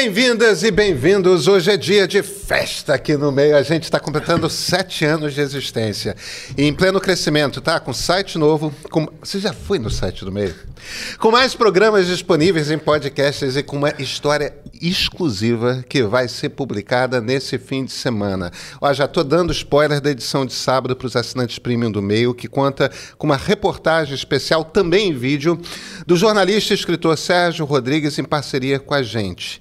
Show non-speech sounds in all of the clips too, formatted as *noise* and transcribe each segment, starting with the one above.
Bem-vindas e bem-vindos. Hoje é dia de festa aqui no meio. A gente está completando *laughs* sete anos de existência. E em pleno crescimento, tá? Com site novo. Com... Você já foi no site do meio? Com mais programas disponíveis em podcasts e com uma história exclusiva que vai ser publicada nesse fim de semana. Ó, já estou dando spoiler da edição de sábado para os assinantes premium do meio, que conta com uma reportagem especial também em vídeo do jornalista e escritor Sérgio Rodrigues em parceria com a gente.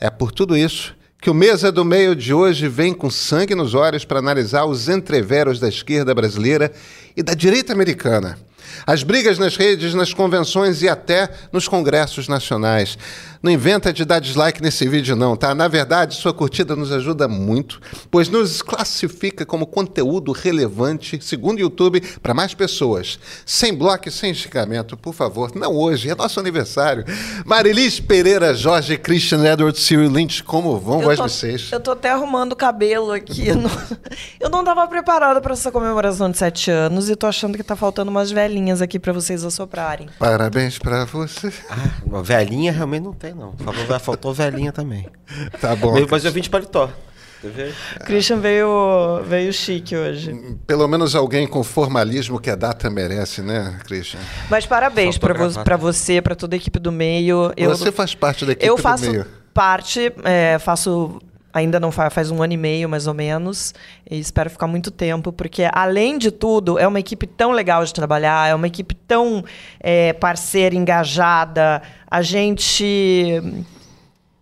É por tudo isso que o Mesa do Meio de hoje vem com sangue nos olhos para analisar os entreveros da esquerda brasileira e da direita americana. As brigas nas redes, nas convenções e até nos congressos nacionais. Não inventa de dar dislike nesse vídeo, não, tá? Na verdade, sua curtida nos ajuda muito, pois nos classifica como conteúdo relevante, segundo o YouTube, para mais pessoas. Sem bloco e sem esticamento, por favor. Não hoje, é nosso aniversário. Marilis Pereira, Jorge, Christian Edward, Cyril Lynch, como vão Eu tô, vocês? eu tô até arrumando o cabelo aqui. Eu não, *laughs* eu não tava preparada pra essa comemoração de sete anos e tô achando que tá faltando umas velhinhas aqui pra vocês assoprarem. Parabéns para você. Ah, velhinha realmente não tem, não. Faltou, faltou velhinha também. *laughs* Tá bom. Mas eu vim de paletó. Ver? Christian veio, veio chique hoje. Pelo menos alguém com formalismo que a data merece, né, Christian? Mas parabéns pra você, pra toda a equipe do meio. Eu, Você faz parte da equipe eu do faço meio. parte, é, faço. Ainda não faz, faz um ano e meio, mais ou menos, e espero ficar muito tempo, porque, além de tudo, é uma equipe tão legal de trabalhar, é uma equipe tão é, parceira, engajada. A gente.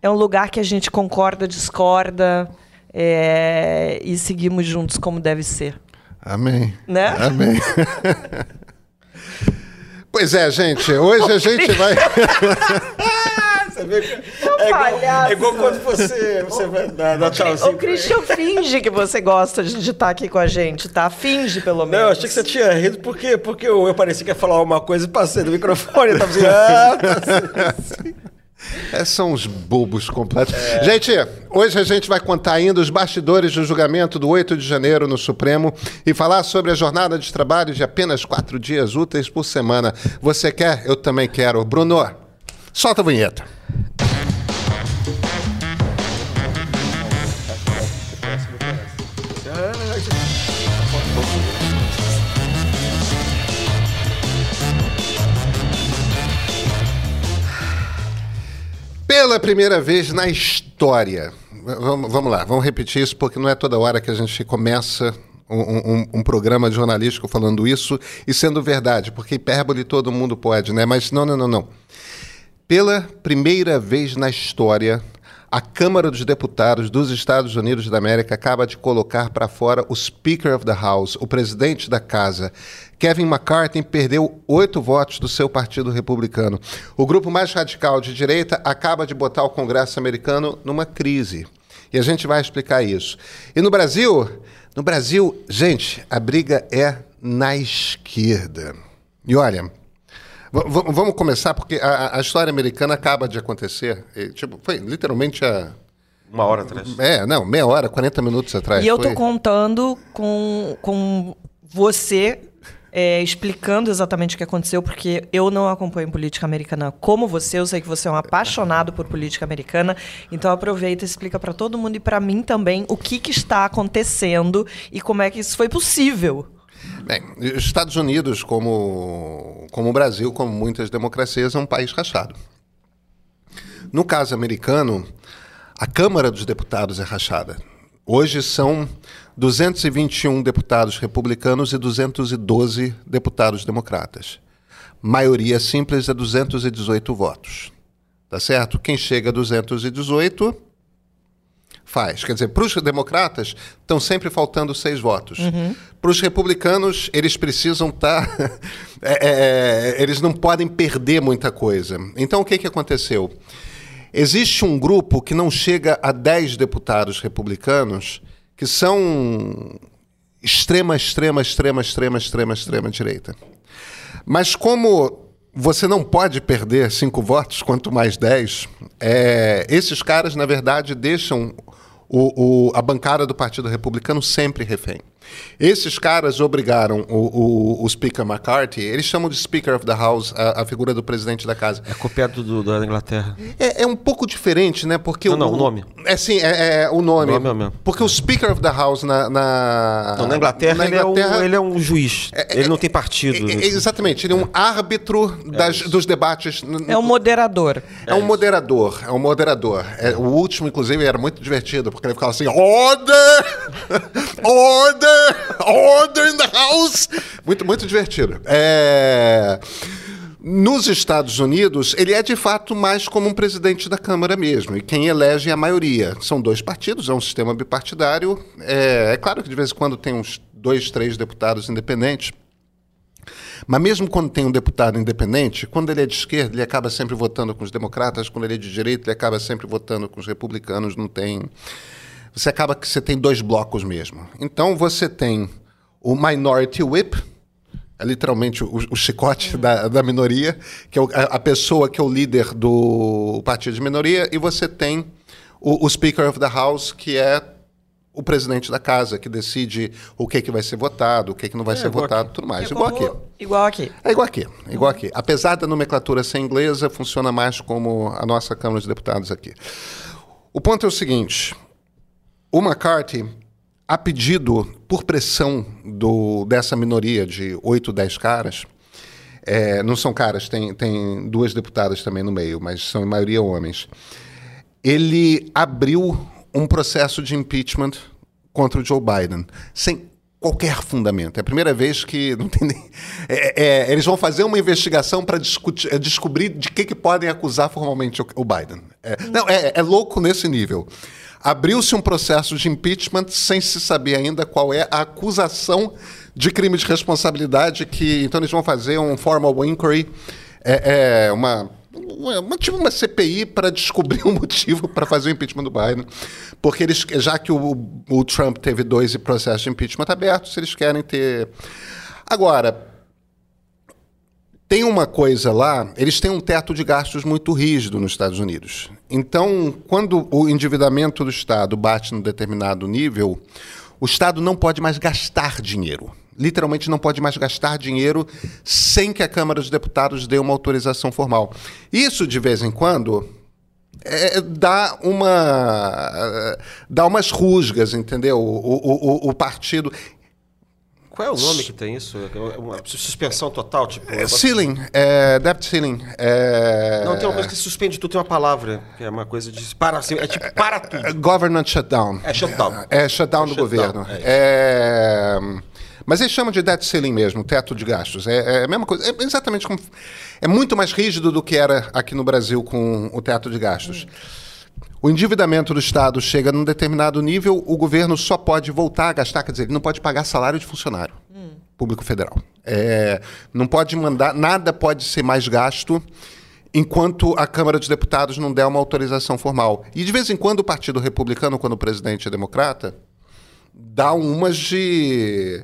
É um lugar que a gente concorda, discorda, é, e seguimos juntos como deve ser. Amém. Né? Amém. *laughs* pois é, gente, hoje a gente vai. *laughs* Você vê que é igual- é igual quando você, você vai dar, dar O Christian finge que você gosta de estar aqui com a gente, tá? Finge, pelo menos. Não, eu achei que você tinha rido porque, porque eu, eu parecia que ia falar uma coisa e passei no microfone e tava assim, ah, tá assim. É, são uns bobos completos. Gente, hoje a gente vai contar ainda os bastidores do julgamento do 8 de janeiro no Supremo e falar sobre a jornada de trabalho de apenas quatro dias úteis por semana. Você quer? Eu também quero. Bruno, solta a vinheta. Pela primeira vez na história. Vamos, vamos lá, vamos repetir isso, porque não é toda hora que a gente começa um, um- um programa jornalístico falando isso e sendo verdade, porque hipérbole todo mundo pode, né? Mas não, não, não, não. Pela primeira vez na história, a Câmara dos Deputados dos Estados Unidos da América acaba de colocar para fora o Speaker of the House, o presidente da casa. Kevin McCarthy perdeu oito votos do seu partido republicano. O grupo mais radical de direita acaba de botar o Congresso americano numa crise. E a gente vai explicar isso. E no Brasil, no Brasil, gente, a briga é na esquerda. E olha, V- vamos começar, porque a, a história americana acaba de acontecer. E, tipo, foi literalmente a. Uma hora atrás. É, não, meia hora, 40 minutos atrás. E eu tô foi. contando com, com você é, explicando exatamente o que aconteceu, porque eu não acompanho política americana como você. Eu sei que você é um apaixonado por política americana. Então aproveita e explica para todo mundo e para mim também o que, que está acontecendo e como é que isso foi possível. Bem, os Estados Unidos, como, como o Brasil, como muitas democracias, é um país rachado. No caso americano, a Câmara dos Deputados é rachada. Hoje são 221 deputados republicanos e 212 deputados democratas. Maioria simples é 218 votos. Tá certo? Quem chega a 218 faz. Quer dizer, para os democratas, estão sempre faltando seis votos. Para os republicanos, eles precisam estar. *laughs* eles não podem perder muita coisa. Então, o que, que aconteceu? Existe um grupo que não chega a 10 deputados republicanos que são extrema, extrema, extrema, extrema, extrema, extrema direita. Mas como você não pode perder cinco votos, quanto mais dez, é, esses caras, na verdade, deixam o, o- a bancada do Partido Republicano sempre refém. Esses caras obrigaram o, o, o Speaker McCarthy, eles chamam de Speaker of the House a, a figura do presidente da casa. É copiado do, da Inglaterra. É, é um pouco diferente, né? Porque Não, não, o nome. É sim, é, é o nome. O nome é o mesmo. Porque o Speaker of the House na. na, Não, na Inglaterra, na ele, é Inglaterra- um, ele é um juiz. ele não tem partido. é- é- exatamente, ele é um árbitro das- dos debates. É um moderador. É um moderador, é um moderador. É, o último, inclusive, era muito divertido, porque ele ficava assim: Order! *laughs* Order! *laughs* Order in the house! Muito, muito divertido. É, Nos Estados Unidos, ele é de fato mais como um presidente da Câmara mesmo, e quem elege é a maioria. São dois partidos, é um sistema bipartidário. É, é claro que de vez em quando tem uns dois, três deputados independentes. Mas mesmo quando tem um deputado independente, quando ele é de esquerda, ele acaba sempre votando com os democratas, quando ele é de direita, ele acaba sempre votando com os republicanos, não tem. Você acaba que você tem dois blocos mesmo. Então você tem o Minority Whip, é literalmente o, o chicote da, da minoria, que é o- a, a pessoa que é o líder do partido de minoria, e você tem o, o Speaker of the House, que é o presidente da casa, que decide o que, que vai ser votado, o que, que não vai ser igual votado, tudo mais. É igual como- aqui. Igual aqui. É igual aqui, é igual aqui. Apesar da nomenclatura ser inglesa, funciona mais como a nossa Câmara de Deputados aqui. O ponto é o seguinte: o McCarthy, a pedido, por pressão do, dessa minoria de 8, 10 caras, é, não são caras, tem, tem duas deputadas também no meio, mas são em maioria homens, ele abriu um processo de impeachment contra o Joe Biden, sem qualquer fundamento. É a primeira vez que *laughs* não tem nem. é- é, eles vão fazer uma investigação para descobrir de que, que podem acusar formalmente o, o Biden. É, não, é, é louco nesse nível. Abriu-se um processo de impeachment sem se saber ainda qual é a acusação de crime de responsabilidade que. Então eles vão fazer um formal inquiry, é, é, uma uma, tipo uma CPI para descobrir um motivo para fazer o impeachment do Biden. Porque eles, já que o, o Trump teve dois processos de impeachment abertos, eles querem ter. Agora, tem uma coisa lá, eles têm um teto de gastos muito rígido nos Estados Unidos. Então, quando o endividamento do Estado bate num determinado nível, o Estado não pode mais gastar dinheiro. Literalmente não pode mais gastar dinheiro sem que a Câmara dos Deputados dê uma autorização formal. Isso, de vez em quando, é, dá uma dá umas rusgas, entendeu? O, o, o, o partido Qual é o nome que tem isso? É Uma suspensão total, tipo. é, ceiling, é, debt ceiling, é, Não, tem uma coisa que suspende tudo, tem uma palavra, que é uma coisa de. Para, assim, é tipo, para tudo. government shutdown. É shutdown. É shutdown do shutdown, governo. é. É, Mas eles chamam de debt ceiling mesmo, teto de gastos. É, é a mesma coisa. É exatamente como. É muito mais rígido do que era aqui no Brasil com o teto de gastos. O endividamento do Estado chega num determinado nível, o governo só pode voltar a gastar, quer dizer, ele não pode pagar salário de funcionário público federal. É, não pode mandar, nada pode ser mais gasto enquanto a Câmara dos Deputados não der uma autorização formal. E de vez em quando o Partido Republicano, quando o presidente é democrata, dá umas de.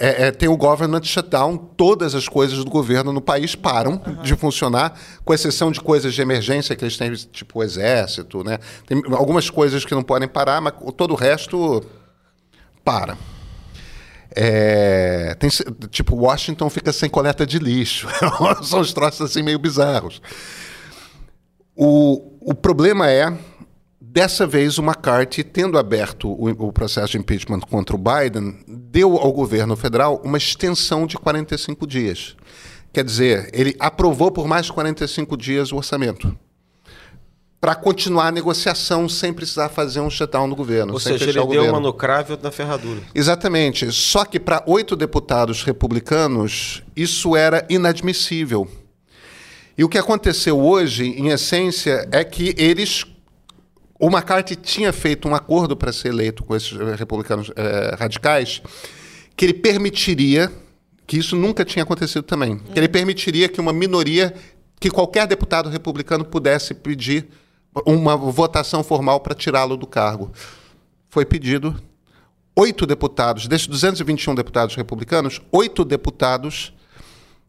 É, é, tem o government shutdown, todas as coisas do governo no país param de funcionar, com exceção de coisas de emergência que eles têm, tipo o exército, né? Tem algumas coisas que não podem parar, mas todo o resto para. É, tem, tipo, Washington fica sem coleta de lixo. *laughs* São uns troços assim meio bizarros. O, o problema é, dessa vez, o McCarthy, tendo aberto o, o processo de impeachment contra o Biden, deu ao governo federal uma extensão de 45 dias. Quer dizer, ele aprovou por mais 45 dias o orçamento. Para continuar a negociação sem precisar fazer um shutdown no governo. Ou seja, ele deu governo. uma no cravo e outra na ferradura. Exatamente. Só que para oito deputados republicanos, isso era inadmissível. E o que aconteceu hoje, em essência, é que eles. O McCarthy tinha feito um acordo para ser eleito com esses eh, republicanos eh, radicais, que ele permitiria, que isso nunca tinha acontecido também, que ele permitiria que uma minoria, que qualquer deputado republicano pudesse pedir uma votação formal para tirá-lo do cargo. Foi pedido oito deputados, desses 221 deputados republicanos, oito deputados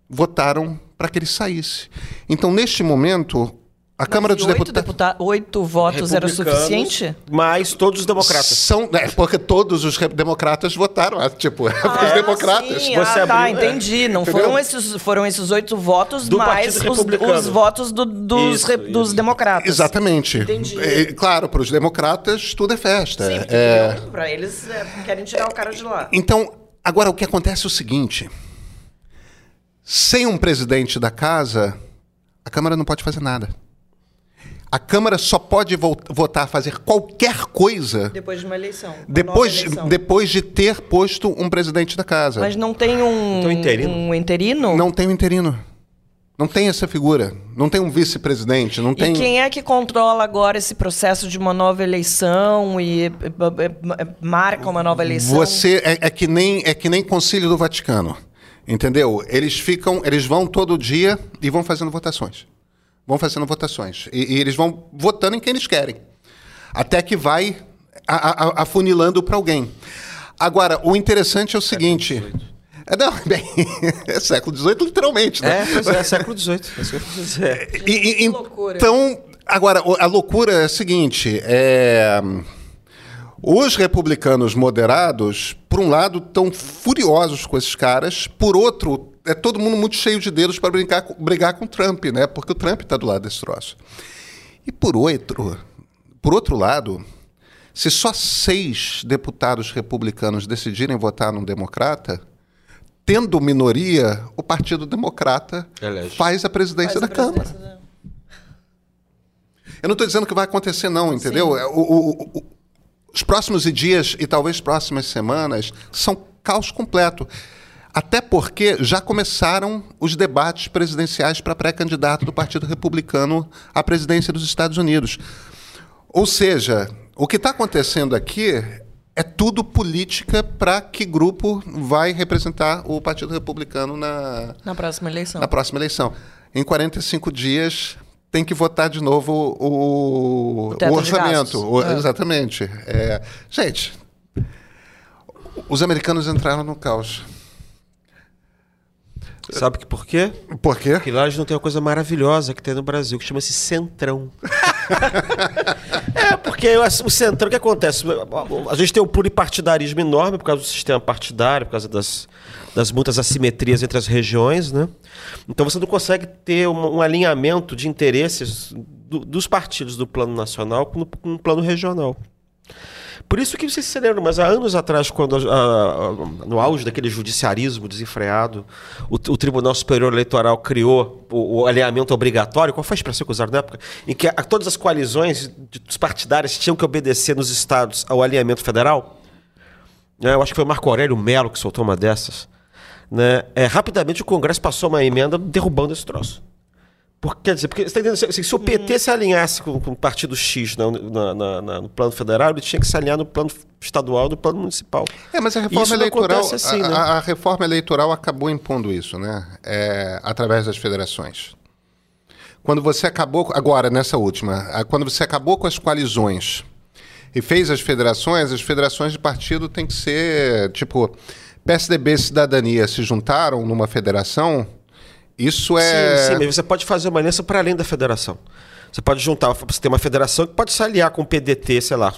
votaram para que ele saísse. Então, neste momento, A Câmara dos oito, Deputados. deputa- oito votos era suficiente? Mas todos os democratas. São, é, porque todos os democratas votaram, ah, tipo, *laughs* os democratas. Sim, Você ah, tá, abriu, é. entendi. Não Entendeu? foram esses, foram esses oito votos, Do mais os, os votos do- dos, Isso, re- dos isso. democratas. Exatamente. Entendi. É, claro, para os democratas tudo é festa. Sim, É, pra eles é, querem tirar o cara de lá. Então, agora o que acontece é o seguinte: sem um presidente da casa, a Câmara não pode fazer nada. A Câmara só pode vo- votar, fazer qualquer coisa Depois de uma eleição. uma depois, nova eleição. depois de ter posto um presidente da casa. Mas não tem um, Então, interino? um interino? Não tem um interino. Não tem essa figura. Não tem um vice-presidente. Não tem. E quem é que controla agora esse processo de uma nova eleição e, marca uma nova eleição? Você é, é que nem é que nem Concílio do Vaticano, entendeu? Eles ficam, eles vão todo dia e vão fazendo votações, vão fazendo votações e, e eles vão votando em quem eles querem, até que vai a- a- afunilando para alguém. Agora, o interessante é o seguinte. É, não, *laughs* bem, é século XVIII, literalmente, né? É, pois é, século XVIII. É eu ia dizer. E- e-. Então, agora, a loucura é a seguinte: é, os republicanos moderados, por um lado, estão furiosos com esses caras, por outro, é todo mundo muito cheio de dedos para brincar, com- brigar com o Trump, né? Porque o Trump está do lado desse troço. E por outro, por outro lado, se só seis deputados republicanos decidirem votar num democrata, tendo minoria, o Partido Democrata Elege. faz a presidência Faz a da Câmara. presidência da- Eu não estou dizendo que vai acontecer, não, entendeu? É, o- o- o- os próximos dias e talvez próximas semanas são caos completo. Até porque já começaram os debates presidenciais para pré-candidato do Partido Republicano à presidência dos Estados Unidos. Ou seja, o que está acontecendo aqui é tudo política para que grupo vai representar o Partido Republicano na, Na próxima eleição. na próxima eleição. Em 45 dias tem que votar de novo o, O o orçamento. O- É. Exatamente. É, gente, os americanos entraram no caos. Sabe que por quê? Por quê? Porque lá eles não tem uma coisa maravilhosa que tem no Brasil, que chama-se Centrão. *laughs* é, porque o Centrão, o que acontece? A gente tem um pluripartidarismo enorme por causa do sistema partidário, por causa das, das muitas assimetrias entre as regiões, né? Então você não consegue ter um, um alinhamento de interesses do- dos partidos do plano nacional com, com o plano regional. Por isso que vocês se lembram, mas há anos atrás, quando a- a- a- no auge daquele judiciarismo desenfreado, o, o Tribunal Superior Eleitoral criou o, o alinhamento obrigatório, qual foi a expressão que usaram na época? Em que todas as coalizões partidários tinham que obedecer nos estados ao alinhamento federal. né? Eu acho que foi Marco Aurélio Melo que soltou uma dessas. Né? É, rapidamente o Congresso passou uma emenda derrubando esse troço. Porque, quer dizer, porque, você tá entendendo? Assim, se o PT se alinhasse com, com o partido X na- na- na- na- no plano federal, ele tinha que se alinhar no plano estadual e no plano municipal. É, mas a reforma Isso eleitoral, assim, a, né? a- a reforma eleitoral acabou impondo isso, né? É, através das federações. Quando você acabou, agora nessa última, quando você acabou com as coalizões e fez as federações, as federações de partido tem que ser tipo PSDB e Cidadania se juntaram numa federação. Isso é Sim, sim, mas você pode fazer uma aliança para além da federação. Você pode juntar, você tem uma federação que pode se aliar com o PDT, sei lá,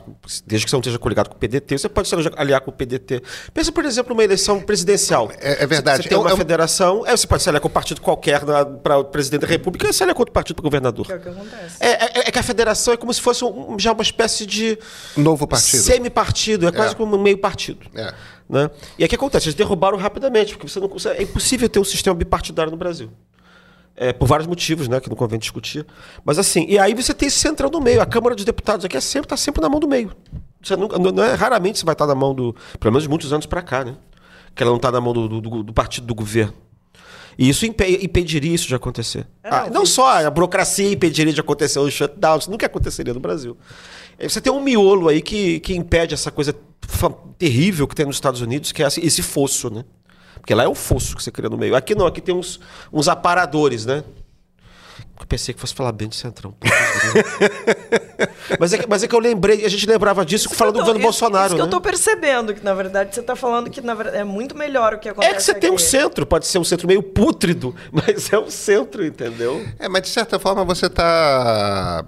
desde que você não esteja coligado com o PDT, você pode se aliar com o PDT. Pensa, por exemplo, numa eleição presidencial. É- é verdade. Você, você tem É um- uma é um- federação, aí você pode se aliar com um partido qualquer para o presidente da República e se aliar com outro partido para o governador. É o que acontece. É, é- é que a federação é como se fosse um- já uma espécie de novo partido. semi-partido, é quase É. como um meio partido. É. Né? E aí o que acontece? Eles derrubaram rapidamente, porque você não consegue, é impossível ter um sistema bipartidário no Brasil. É, por vários motivos, né, que não convém discutir. Mas assim, e aí você tem esse central no meio. A Câmara dos Deputados aqui é sempre, tá sempre na mão do meio. Você nunca, não, é, raramente você vai estar na mão do. Pelo menos de muitos anos para cá, né? Que ela não está na mão do, do- do partido do governo. E isso impe- impediria isso de acontecer. Ah, não só a burocracia impediria de acontecer o shutdown, isso nunca aconteceria no Brasil. Eh, Você tem um miolo aí que, que impede essa coisa terrível que tem nos Estados Unidos, que é esse fosso, né? Porque lá é um fosso que você cria no meio. Aqui não, aqui tem uns, uns aparadores, né? Eu pensei que fosse falar bem de Centrão. *laughs* mas, é que, mas é que eu lembrei, a gente lembrava disso Isso falando eu do tô- governo isso- Bolsonaro. Isso que né? eu tô percebendo, que na verdade você tá falando que na verdade, é muito melhor o que acontece É que você tem um aqui. centro, pode ser um centro meio pútrido, *laughs* mas é um centro, entendeu? É, mas de certa forma você está.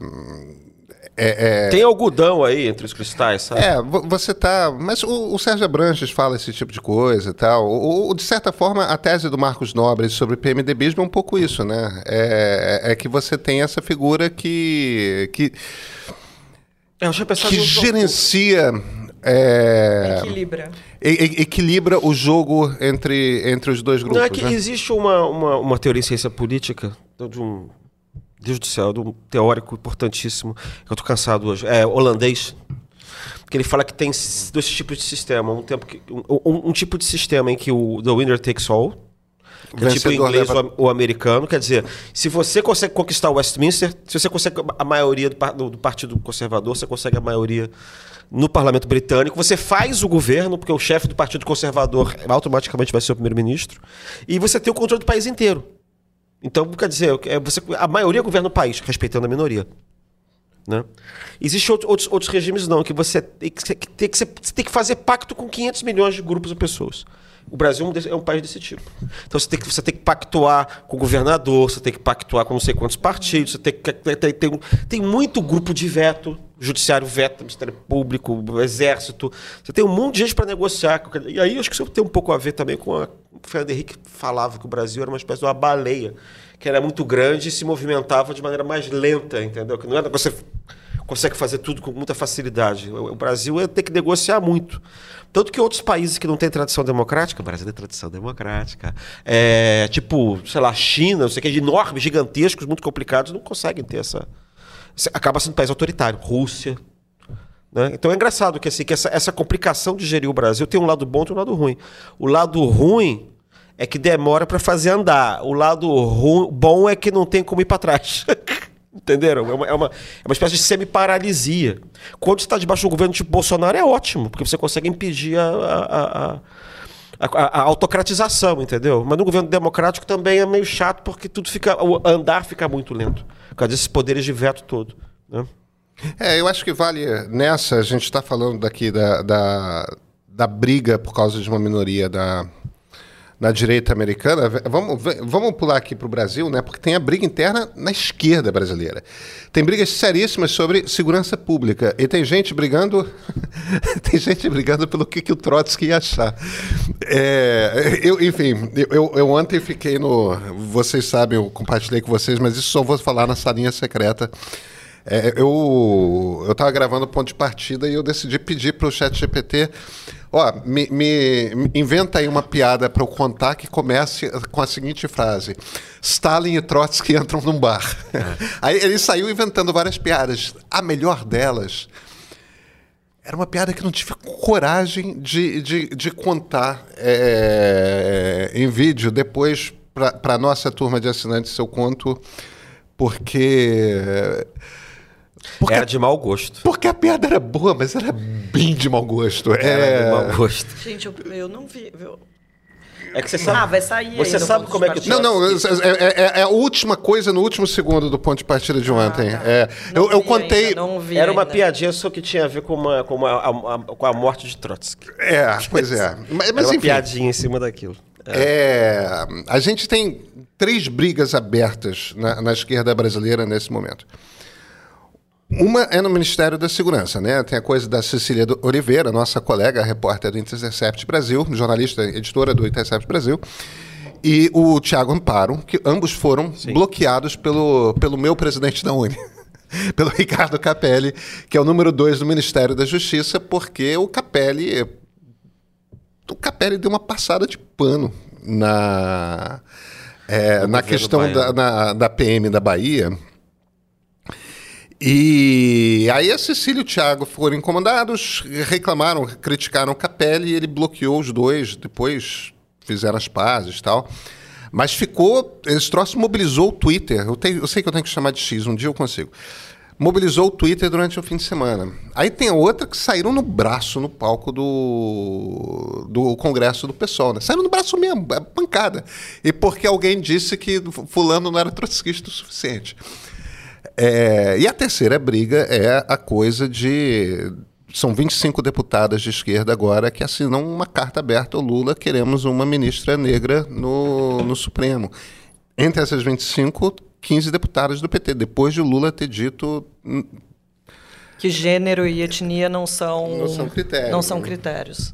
É, é, Tem algodão aí entre os cristais, sabe? É, vo- você tá. Mas o, o Sérgio Abranches fala esse tipo de coisa e tal. O, o- de certa forma, a tese do Marcos Nobre sobre PMDBismo é um pouco isso, né? É, é que você tem essa figura que. que, pensado que um- gerencia. é, Equilibra. e- e- equilibra o jogo entre, entre os dois grupos. Não, é que né? existe uma, uma, uma teoria em ciência política de um. Deus do céu, de um teórico importantíssimo, eu tô cansado hoje, é holandês, que ele fala que tem dois tipos de sistema. Um, tempo que, um, um- um tipo de sistema em que o the winner takes all, que é tipo Vencedor inglês leva- ou americano, quer dizer, se você consegue conquistar o Westminster, se você consegue a maioria do- do Partido Conservador, você consegue a maioria no Parlamento Britânico, você faz o governo, porque o chefe do Partido Conservador automaticamente vai ser o primeiro-ministro, e você tem o controle do país inteiro. Então, quer dizer, é você, a maioria governa o país, respeitando a minoria. Né? Existem outros, outros, regimes não, que você tem que, tem que, você tem que fazer pacto com 500 milhões de grupos ou pessoas. O Brasil é um é um país desse tipo. Então você tem, que, você tem que pactuar com o governador, você tem que pactuar com não sei quantos partidos, você tem que tem, tem, tem muito grupo de veto, judiciário veto, Ministério Público, Exército. Você tem um monte de gente para negociar. E aí acho que isso tem um pouco a ver também com a, o Fernando Henrique falava que o Brasil era uma espécie de uma baleia, que era muito grande e se movimentava de maneira mais lenta, entendeu? Que não era você consegue fazer tudo com muita facilidade. O Brasil é ter que negociar muito. Tanto que outros países que não têm tradição democrática, o Brasil tem tradição democrática, é, tipo, sei lá, China, não sei o que, enormes, gigantescos, muito complicados, não conseguem ter essa. Acaba sendo um país autoritário. Rússia. né? Então é engraçado que, assim, que essa, essa complicação de gerir o Brasil tem um lado bom e um lado ruim. O lado ruim é que demora para fazer andar. O lado ru- bom é que não tem como ir para trás. *laughs* Entenderam? É uma, é, uma, é uma espécie de semi-paralisia. Quando está debaixo de um governo tipo Bolsonaro, é ótimo, porque você consegue impedir a, a- a- a- a autocratização, entendeu? Mas no governo democrático também é meio chato, porque tudo fica. O andar fica muito lento. Por causa desses poderes de veto todo. Né? É, eu acho que vale nessa, a gente está falando daqui da, da, da briga por causa de uma minoria da, na direita americana. Vamos, vamos pular aqui para o Brasil, né? Porque tem a briga interna na esquerda brasileira. Tem brigas seríssimas sobre segurança pública. E tem gente brigando. *laughs* tem gente brigando pelo que, que o Trotsky ia achar. É, eu, enfim, eu- eu ontem fiquei no. Vocês sabem, eu compartilhei com vocês, mas isso só vou falar na salinha secreta. É, eu eu estava gravando o ponto de partida e eu decidi pedir para o chat GPT, ó, me, me- me inventa aí uma piada para eu contar que comece com a seguinte frase: Stalin e Trotsky entram num bar. *laughs* aí ele saiu inventando várias piadas. A melhor delas era uma piada que eu não tive coragem de, de, de contar é, em vídeo. Depois, para a nossa turma de assinantes, eu conto, porque. Porque, Era de mau gosto. porque a piada era boa, mas era bem de mau gosto. Era É, de mau gosto. Gente, eu, eu não vi. viu? É que você sabe. Ah, vai sair Você sabe como é que Não, não, é, é- é- é a última coisa no último segundo do ponto de partida de ontem. tá. É, eu, eu contei. ainda, não vi Era uma ainda. piadinha só que tinha a ver com, uma, com, uma, a, a- com a morte de Trotsky. É, pois é. Mas, Era mas uma enfim. piadinha em cima daquilo. É, a gente tem três brigas abertas na, na esquerda brasileira nesse momento. Uma é no Ministério da Segurança, né? Tem a coisa da Cecília Oliveira, nossa colega, repórter do Intercept Brasil, jornalista, editora do Intercept Brasil, e o Tiago Amparo, que ambos foram bloqueados pelo, pelo meu presidente da Uni. *laughs* Pelo Ricardo Capelli, que é o número dois do Ministério da Justiça, porque o Capelli o Capelli deu uma passada de pano na, é, na questão da, na- da PM da Bahia. E aí a Cecília e o Thiago foram incomodados, reclamaram, criticaram o Capelli e ele bloqueou os dois, depois fizeram as pazes e tal. Mas ficou. Esse troço mobilizou o Twitter. Eu, eu sei que eu tenho que chamar de X, um dia eu consigo. mobilizou o Twitter durante o fim de semana. Aí tem outra que saíram no braço no palco do, do Congresso do PSOL, né? Saíram no braço mesmo, é pancada. E porque alguém disse que fulano não era trotskista o suficiente. É, e a terceira briga é a coisa de são 25 deputadas de esquerda agora que assinam uma carta aberta ao Lula, queremos uma ministra negra no, no Supremo. Entre essas 25, 15 deputadas do PT, depois de Lula ter dito hum, que gênero e etnia não são não são critérios. Não são critérios.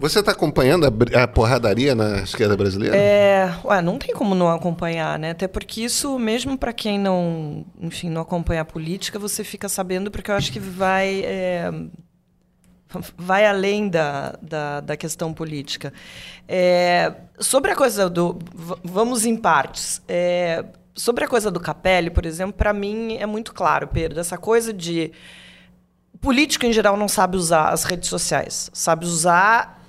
Você está acompanhando a, a, porradaria na esquerda brasileira? É, ué, não tem como não acompanhar, né? Até porque isso, mesmo para quem não, enfim, não acompanha a política, você fica sabendo porque eu acho que vai é, vai além da, da, da questão política. É, sobre a coisa do. Vamos em partes. É, sobre a coisa do Capelli, por exemplo, para mim é muito claro, Pedro, essa coisa de. Político, em geral, não sabe usar as redes sociais. Sabe usar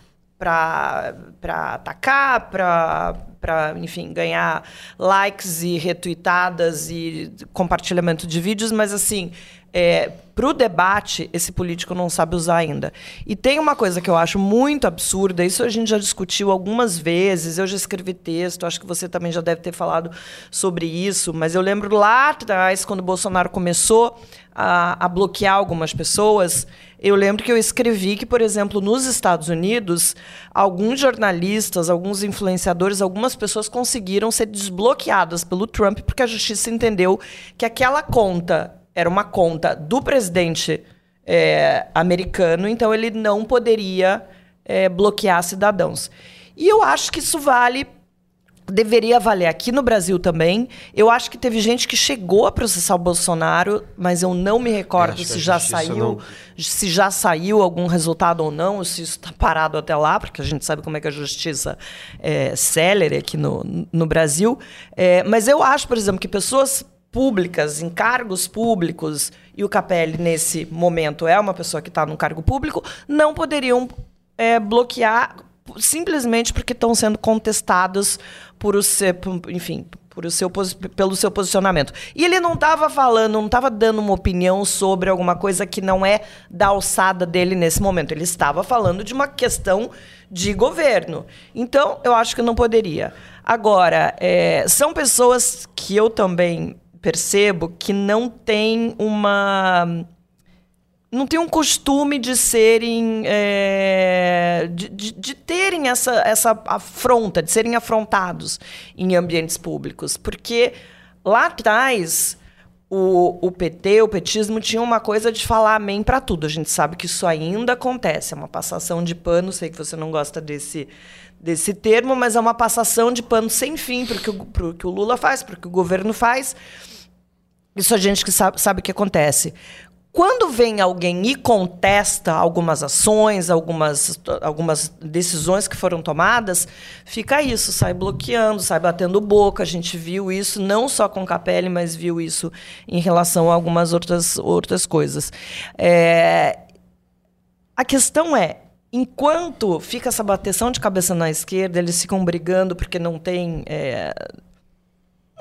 para atacar, para, enfim, ganhar likes e retweetadas e compartilhamento de vídeos, mas assim, é, para o debate, esse político não sabe usar ainda. E tem uma coisa que eu acho muito absurda, isso a gente já discutiu algumas vezes, eu já escrevi texto, acho que você também já deve ter falado sobre isso, mas eu lembro lá atrás, quando o Bolsonaro começou a, a bloquear algumas pessoas, eu lembro que eu escrevi que, por exemplo, nos Estados Unidos, alguns jornalistas, alguns influenciadores, algumas pessoas conseguiram ser desbloqueadas pelo Trump porque a justiça entendeu que aquela conta era uma conta do presidente é, americano, então ele não poderia é, bloquear cidadãos. E eu acho que isso vale deveria valer aqui no Brasil também. Eu acho que teve gente que chegou a processar o Bolsonaro, mas eu não me recordo se já saiu, não... se já saiu algum resultado ou não, se isso está parado até lá, porque a gente sabe como é que a justiça é célere aqui no, no Brasil. É, mas eu acho, por exemplo, que pessoas públicas, em cargos públicos, e o Capelli, nesse momento, é uma pessoa que está num cargo público, não poderiam é, bloquear simplesmente porque estão sendo contestados por o seu, enfim, por o seu, pelo seu posicionamento. E ele não estava falando, não estava dando uma opinião sobre alguma coisa que não é da alçada dele nesse momento. Ele estava falando de uma questão de governo. Então, eu acho que não poderia. Agora, é, são pessoas que eu também percebo que não tem uma não tem um costume de serem é, de, de, de, terem essa, essa afronta, de serem afrontados em ambientes públicos. Porque lá atrás o, o PT, o petismo, tinha uma coisa de falar amém para tudo. A gente sabe que isso ainda acontece, é uma passação de pano, sei que você não gosta desse, desse termo, mas é uma passação de pano sem fim para o que o Lula faz, para o que o governo faz. Isso a gente que sabe, sabe que acontece. Quando vem alguém e contesta algumas ações, algumas, algumas decisões que foram tomadas, fica isso, sai bloqueando, sai batendo boca. A gente viu isso não só com Capelli, mas viu isso em relação a algumas outras, outras coisas. É... A questão é, enquanto fica essa bateção de cabeça na esquerda, eles ficam brigando porque não tem. É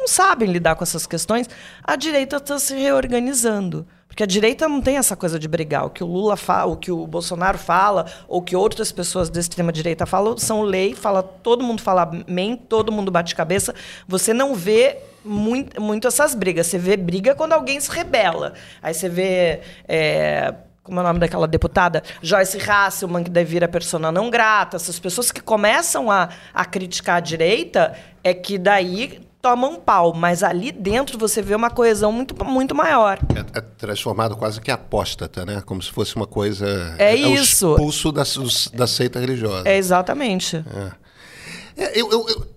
não sabem lidar com essas questões, a direita está se reorganizando. Porque a direita não tem essa coisa de brigar. O que o Lula fala, o que o Bolsonaro fala, ou que outras pessoas da extrema-direita falam, são lei, fala, todo mundo fala amém, todo mundo bate cabeça. Você não vê muito, muito essas brigas. Você vê briga quando alguém se rebela. Aí você vê. É, como é o nome daquela deputada? Joyce Hasselman, que daí vira persona não grata. Essas pessoas que começam a, a criticar a direita, é que daí toma um pau, mas ali dentro você vê uma coesão muito, muito maior. É, é transformado quase que apóstata, né? Como se fosse uma coisa. É, é isso. O expulso da, da seita religiosa. É exatamente. É. é. Eu, eu, eu,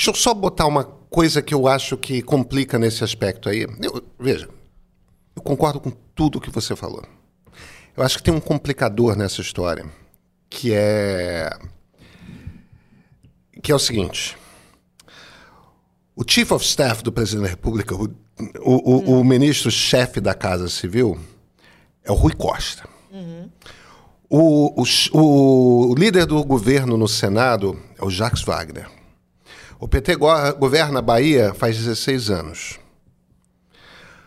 Deixa eu só botar uma coisa que eu acho que complica nesse aspecto aí. Eu, veja, eu concordo com tudo que você falou. Eu acho que tem um complicador nessa história, que é que é o seguinte: o Chief of Staff do presidente da República, o, o, o, o ministro-chefe da Casa Civil, é o Rui Costa. Uhum. O, o, o, líder do governo no Senado é o Jacques Wagner. O PT go governa a Bahia faz 16 anos.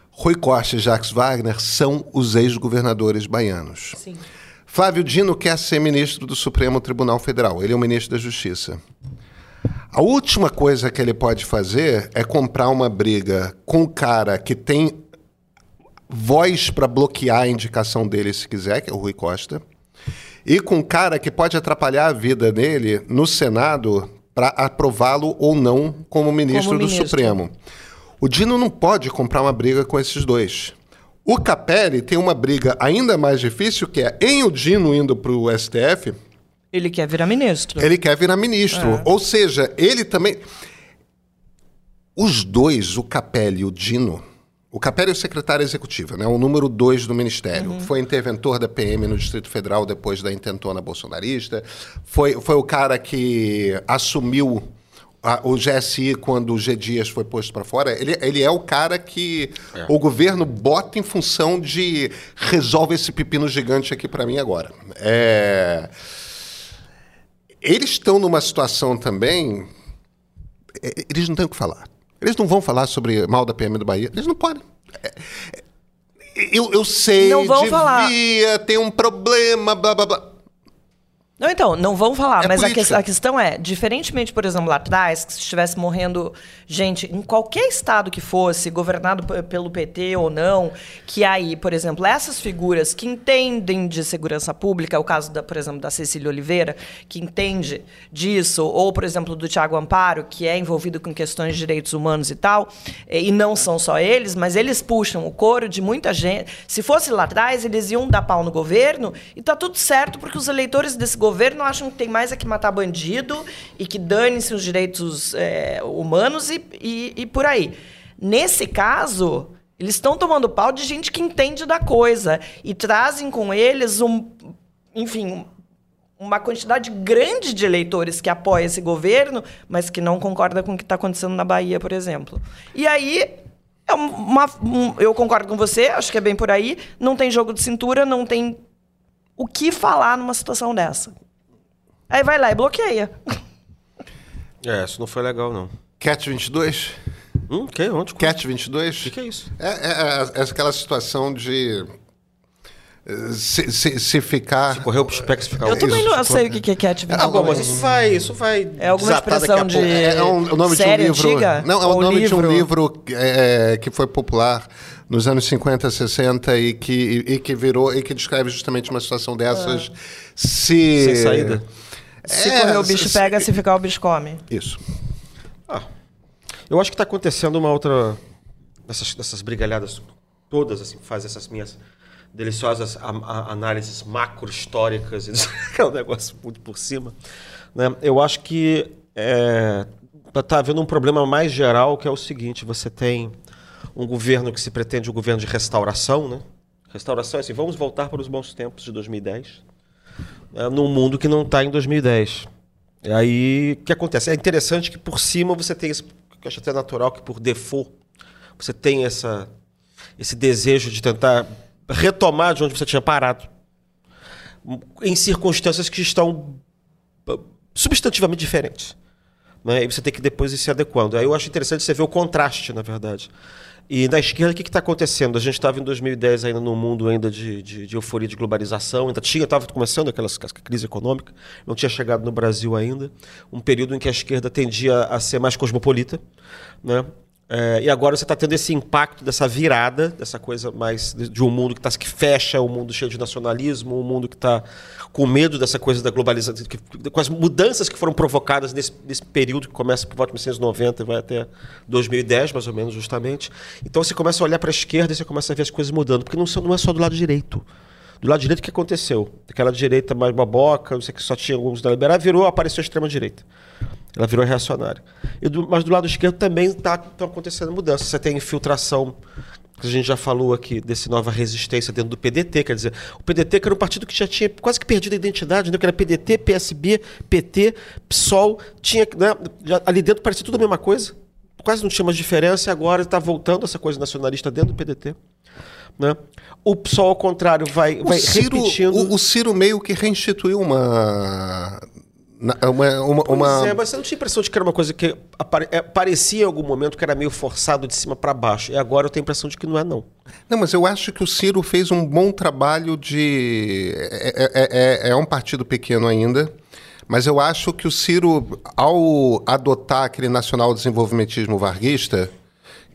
Rui Costa e Jacques Wagner são os ex-governadores baianos. Sim. Flávio Dino quer ser ministro do Supremo Tribunal Federal. Ele é o ministro da Justiça. A última coisa que ele pode fazer é comprar uma briga com o cara que tem voz para bloquear a indicação dele se quiser, que é o Rui Costa, e com um cara que pode atrapalhar a vida dele no Senado para aprová-lo ou não como ministro Como do ministro. Supremo. O Dino não pode comprar uma briga com esses dois. O Capelli tem uma briga ainda mais difícil, que é em o Dino indo para o STF, Ele quer virar ministro. ele quer virar ministro. Ou seja, ele também. Os dois, o Capelli e o Dino. O Capelli é o secretário executivo, né? o número dois do ministério. Foi interventor da PM no Distrito Federal depois da intentona bolsonarista. Foi, foi o cara que assumiu a- o GSI quando o G Dias foi posto para fora. Ele, ele é o cara que o governo bota em função de resolve esse pepino gigante aqui para mim agora. É. Eles estão numa situação também. é, Eles não têm o que falar. Eles não vão falar sobre mal da PM do Bahia. Eles não podem. É, é, Eu, eu sei, Não vão devia, falar. tem um problema, blá blá blá. Não, então, não vão falar, É mas a, que- a questão é, diferentemente, por exemplo, lá atrás, que se estivesse morrendo gente em qualquer estado que fosse, governado pelo PT ou não, que aí, por exemplo, essas figuras que entendem de segurança pública, o caso, da, por exemplo, da Cecília Oliveira, que entende disso, ou, por exemplo, do Tiago Amparo, que é envolvido com questões de direitos humanos e tal, e não são só eles, mas eles puxam o coro de muita gente. Se fosse lá atrás, eles iam dar pau no governo e tá tudo certo, porque os eleitores desse governo acham que tem mais é que matar bandido e que dane-se os direitos eh, humanos e, e, e por aí. Nesse caso, eles estão tomando pau de gente que entende da coisa e trazem com eles um, enfim, uma quantidade grande de eleitores que apoia esse governo, mas que não concorda com o que está acontecendo na Bahia, por exemplo. E aí, é uma, um- eu concordo com você, acho que é bem por aí. Não tem jogo de cintura, não tem o que falar numa situação dessa. Aí vai lá e bloqueia. É, isso não foi legal, não. Cat 22? Hum, que? Onde? Cat 22? O que, que é isso? É, é- é aquela situação de. eh, Se, se, se ficar. Correu pro Specs ficar Eu também não Isso, sei o que é cat Ah, bom, mas isso vai, isso vai É alguma expressão de-. É, é um- o nome Série de um livro. antiga? Não, é o nome de um livro? livro é, que foi popular nos anos 50, 60 e que, e que virou e que descreve justamente uma situação dessas. Se Sem saída. Se É, correr o bicho se- pega, se ficar o bicho come. Isso. Ah, eu acho que está acontecendo uma outra dessas, dessas brigalhadas todas assim, faz essas minhas deliciosas a- a- análises macro históricas e *laughs* aquele negócio muito por cima, né? Eu acho que é, tá havendo um problema mais geral que é o seguinte: você tem um governo que se pretende um governo de restauração, né? Restauração é assim, vamos voltar para os bons tempos de 2010 é, num mundo que não está em 2010. E aí, o que acontece? É interessante que por cima você tem isso, que eu acho até natural que por default você tem essa, esse desejo de tentar retomar de onde você tinha parado em circunstâncias que estão ah, substantivamente diferentes. Né? E você tem que depois ir se adequando. Aí eu acho interessante você ver o contraste, na verdade. E na esquerda, o que está acontecendo? A gente estava em 2010 ainda num mundo ainda de, de, de euforia de globalização, ainda tinha, estava começando aquela crise econômica, não tinha chegado no Brasil ainda. Um período em que a esquerda tendia a ser mais cosmopolita. Né? É, e agora você está tendo esse impacto dessa virada, dessa coisa mais de, de um mundo que, tá, que fecha, um mundo cheio de nacionalismo, um mundo que está com medo dessa coisa da globalização, que- com as mudanças que foram provocadas nesse, nesse período que começa por volta de 1990 e vai até 2010, mais ou menos, justamente. Então você começa a olhar para a esquerda e você começa a ver as coisas mudando, porque não, são- não é só do lado direito. Do lado direito, o que aconteceu? Aquela direita mais baboca, não sei que só tinha alguns da liberal, virou, apareceu a extrema-direita. Ela virou reacionária. E do- mas do lado esquerdo também estão acontecendo mudanças. Você tem infiltração, que a gente já falou aqui, desse nova resistência dentro do PDT. Quer dizer, o PDT que era um partido que já tinha quase que perdido a identidade, né? que era PDT, PSB, PT, PSOL. Tinha, né? já, ali dentro parecia tudo a mesma coisa. Quase não tinha mais diferença e agora está voltando essa coisa nacionalista dentro do PDT. Né? O PSOL, ao contrário, vai, O vai Ciro, repetindo... o, o Ciro meio que reinstituiu uma Na- Uma, uma, uma- Pois é, mas você não tinha a impressão de que era uma coisa que apare- é, parecia em algum momento que era meio forçado de cima para baixo. E agora eu tenho a impressão de que não é, não. Não, mas eu acho que o Ciro fez um bom trabalho de. É, é- é- é um partido pequeno ainda, mas eu acho que o Ciro, ao adotar aquele nacional desenvolvimentismo varguista,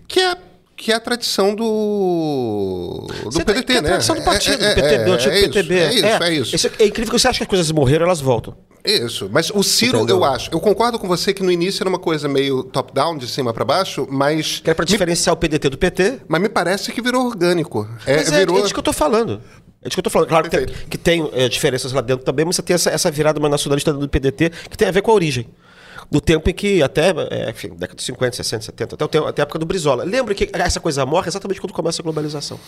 que é, que é a tradição do, do Você- PDT, que é a né? tradição do partido, é, do PTB, do antigo é isso, PTB. É isso, é, isso. Isso é incrível que você acha que as coisas morreram, elas voltam. Isso, mas o Ciro, Entendeu? eu acho, eu concordo com você que no início era uma coisa meio top-down, de cima para baixo, mas Que era para me, diferenciar o PDT do PT. mas me parece que virou orgânico. É, Mas é, virou... é disso que eu tô falando. É disso que eu tô falando. Claro que tem, que tem, é, diferenças lá dentro também, mas você tem essa, essa virada mais nacionalista do PDT que tem a ver com a origem. Do tempo em que, até, é, enfim, década de 50, 60, 70, até, o tempo, até a época do Brizola. Lembra que essa coisa morre exatamente quando começa a globalização.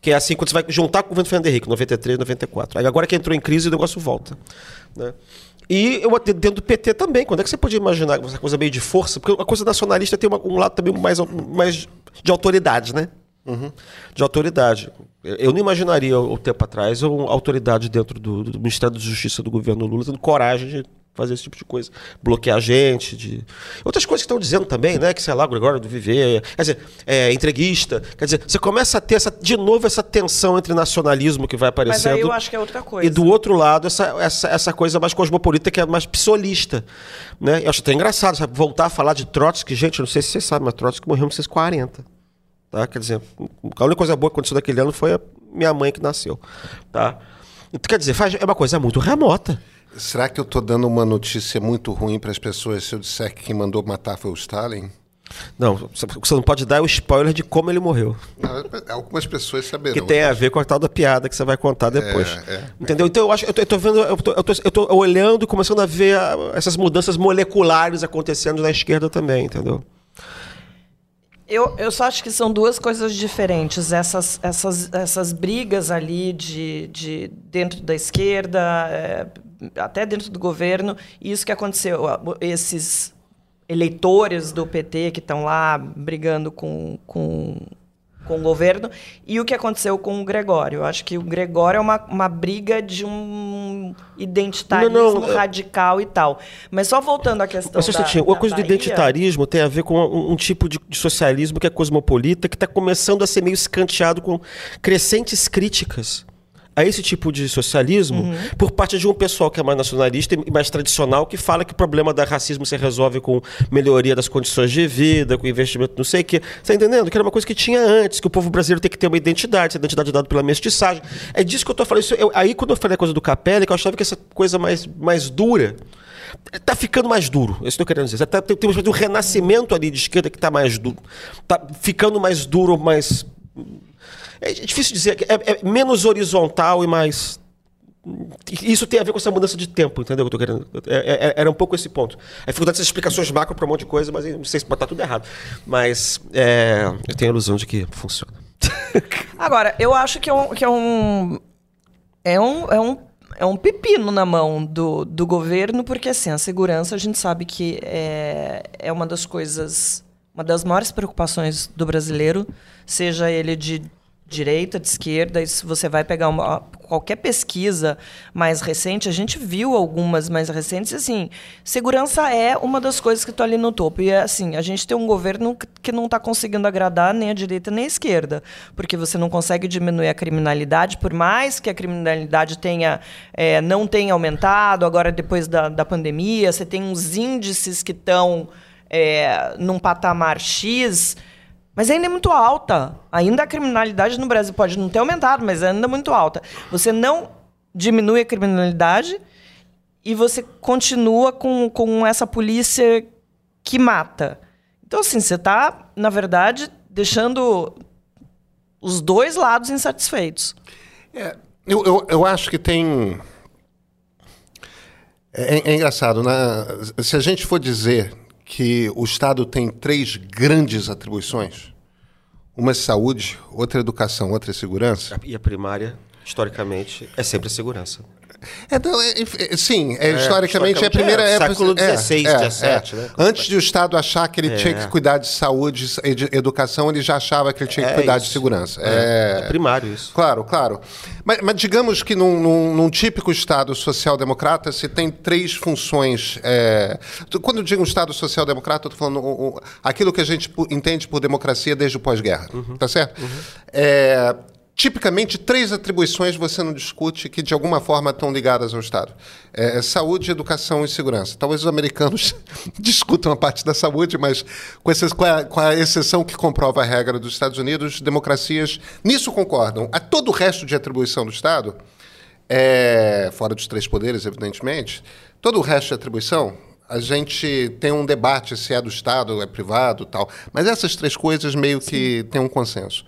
Que é assim, quando você vai juntar com o governo Fernando Henrique, 93, 94. Aí agora que entrou em crise, o negócio volta. Né? E eu, dentro do PT também, quando é que você podia imaginar essa coisa meio de força? Porque a coisa nacionalista tem uma- um lado também mais, mais de autoridade, né? De autoridade. Eu não imaginaria, o tempo atrás, uma autoridade dentro do, do Ministério da Justiça do governo Lula tendo coragem de fazer esse tipo de coisa. Bloquear gente, de... Outras coisas que estão dizendo também, né? Que, sei lá, Gregório do Viver, quer dizer, é, entreguista. Quer dizer, você começa a ter essa, de novo essa tensão entre nacionalismo que vai Mas aparecendo. aí eu acho que é outra coisa. E do outro lado, essa, essa, essa coisa mais cosmopolita, que é mais psolista. Né? Eu acho até engraçado, sabe? Voltar a falar de Trotsky, gente, não sei se vocês sabem, mas Trotsky morreu em 1940. Tá? Quer dizer, a única coisa boa que aconteceu naquele ano foi a minha mãe que nasceu. Tá? Então, quer dizer, faz, é uma coisa muito remota. Será que eu estou dando uma notícia muito ruim para as pessoas se eu disser que quem mandou matar foi o Stalin? Não, o que você não pode dar é o spoiler de como ele morreu. Não, Algumas pessoas Que saberão. tem a ver com a tal da piada que você vai contar depois. É, é. Entendeu? Então eu acho, eu tô, eu tô vendo, eu tô, eu, tô, eu tô olhando e começando a ver a- essas mudanças moleculares acontecendo na esquerda também, entendeu? Eu, eu só acho que são duas coisas diferentes. Essas, essas, essas brigas ali de, de dentro da esquerda, é, até dentro do governo, e isso que aconteceu. Esses eleitores do PT que estão lá brigando com, com, com o governo, e o que aconteceu com o Gregório. Eu acho que o Gregório é uma, uma briga de um identitarismo Não, não, é- radical e tal. Mas só voltando à questão Mas da, instantinho, a da coisa do Bahia- identitarismo tem a ver com um, um tipo de, de socialismo que é cosmopolita, que está começando a ser meio escanteado com crescentes críticas a esse tipo de socialismo Uhum. por parte de um pessoal que é mais nacionalista e mais tradicional, que fala que o problema do racismo se resolve com melhoria das condições de vida, com investimento não sei o quê. Você está entendendo? Que era uma coisa que tinha antes, que o povo brasileiro tem que ter uma identidade, essa identidade dada pela mestiçagem. É disso que eu estou falando. Isso, eu- aí, quando eu falei a coisa do Capelli, que eu achava que essa coisa mais, mais dura Tá ficando mais duro, é isso que eu dizer. Tá, tem, tem um renascimento ali de esquerda que tá mais duro. Tá ficando mais duro, mais. É difícil dizer, é, é menos horizontal e mais. Isso tem a ver com essa mudança de tempo, entendeu? eu tô querendo. É- é- era um pouco esse ponto. A dificuldade dessas explicações macro para um monte de coisa, mas não sei se pode estar tudo errado. Mas é, eu tenho a ilusão de que funciona. *laughs* Agora, eu acho que é um. Que é, um é, um, é, um, é um pepino na mão do, do governo, porque assim, a segurança a gente sabe que é, é uma das coisas, uma das maiores preocupações do brasileiro, seja ele de direita, de esquerda, e se você vai pegar uma, qualquer pesquisa mais recente, a gente viu algumas mais recentes, assim, segurança é uma das coisas que está ali no topo. E assim, a gente tem um governo que- que não está conseguindo agradar nem a direita nem a esquerda, porque você não consegue diminuir a criminalidade, por mais que a criminalidade tenha é, não tenha aumentado, agora depois da, da pandemia, você tem uns índices que estão é, num patamar X, mas ainda é muito alta. Ainda a criminalidade no Brasil pode não ter aumentado, mas ainda é muito alta. Você não diminui a criminalidade e você continua com, com essa polícia que mata. Então, assim, você está, na verdade, deixando os dois lados insatisfeitos. É, eu, eu, eu acho que tem. É, é engraçado, né? Se a gente for dizer que o Estado tem três grandes atribuições: uma é saúde, outra é educação, outra é segurança. E a primária, historicamente, é sempre a segurança. É, sim, é, historicamente é a primeira é, época. século XVI, XVII, né? Antes de o Estado achar que ele tinha que cuidar de saúde e de educação, ele já achava que ele tinha que cuidar de isso. segurança. É, primário isso. Claro, claro. Mas, mas digamos que num, num- num típico Estado social-democrata se tem três funções. Quando eu digo um Estado social-democrata, eu estou falando o- o- aquilo que a gente entende por democracia desde o pós-guerra. Tá certo? É, tipicamente, três atribuições você não discute que de alguma forma estão ligadas ao Estado: É, saúde, educação e segurança. Talvez os americanos *laughs* discutam a parte da saúde, mas com, essas- com a, com a exceção que comprova a regra dos Estados Unidos, democracias nisso concordam. A todo o resto de atribuição do Estado, é, fora dos três poderes, evidentemente, todo o resto de atribuição. A gente tem um debate se é do Estado, é privado tal. Mas essas três coisas meio que têm um consenso.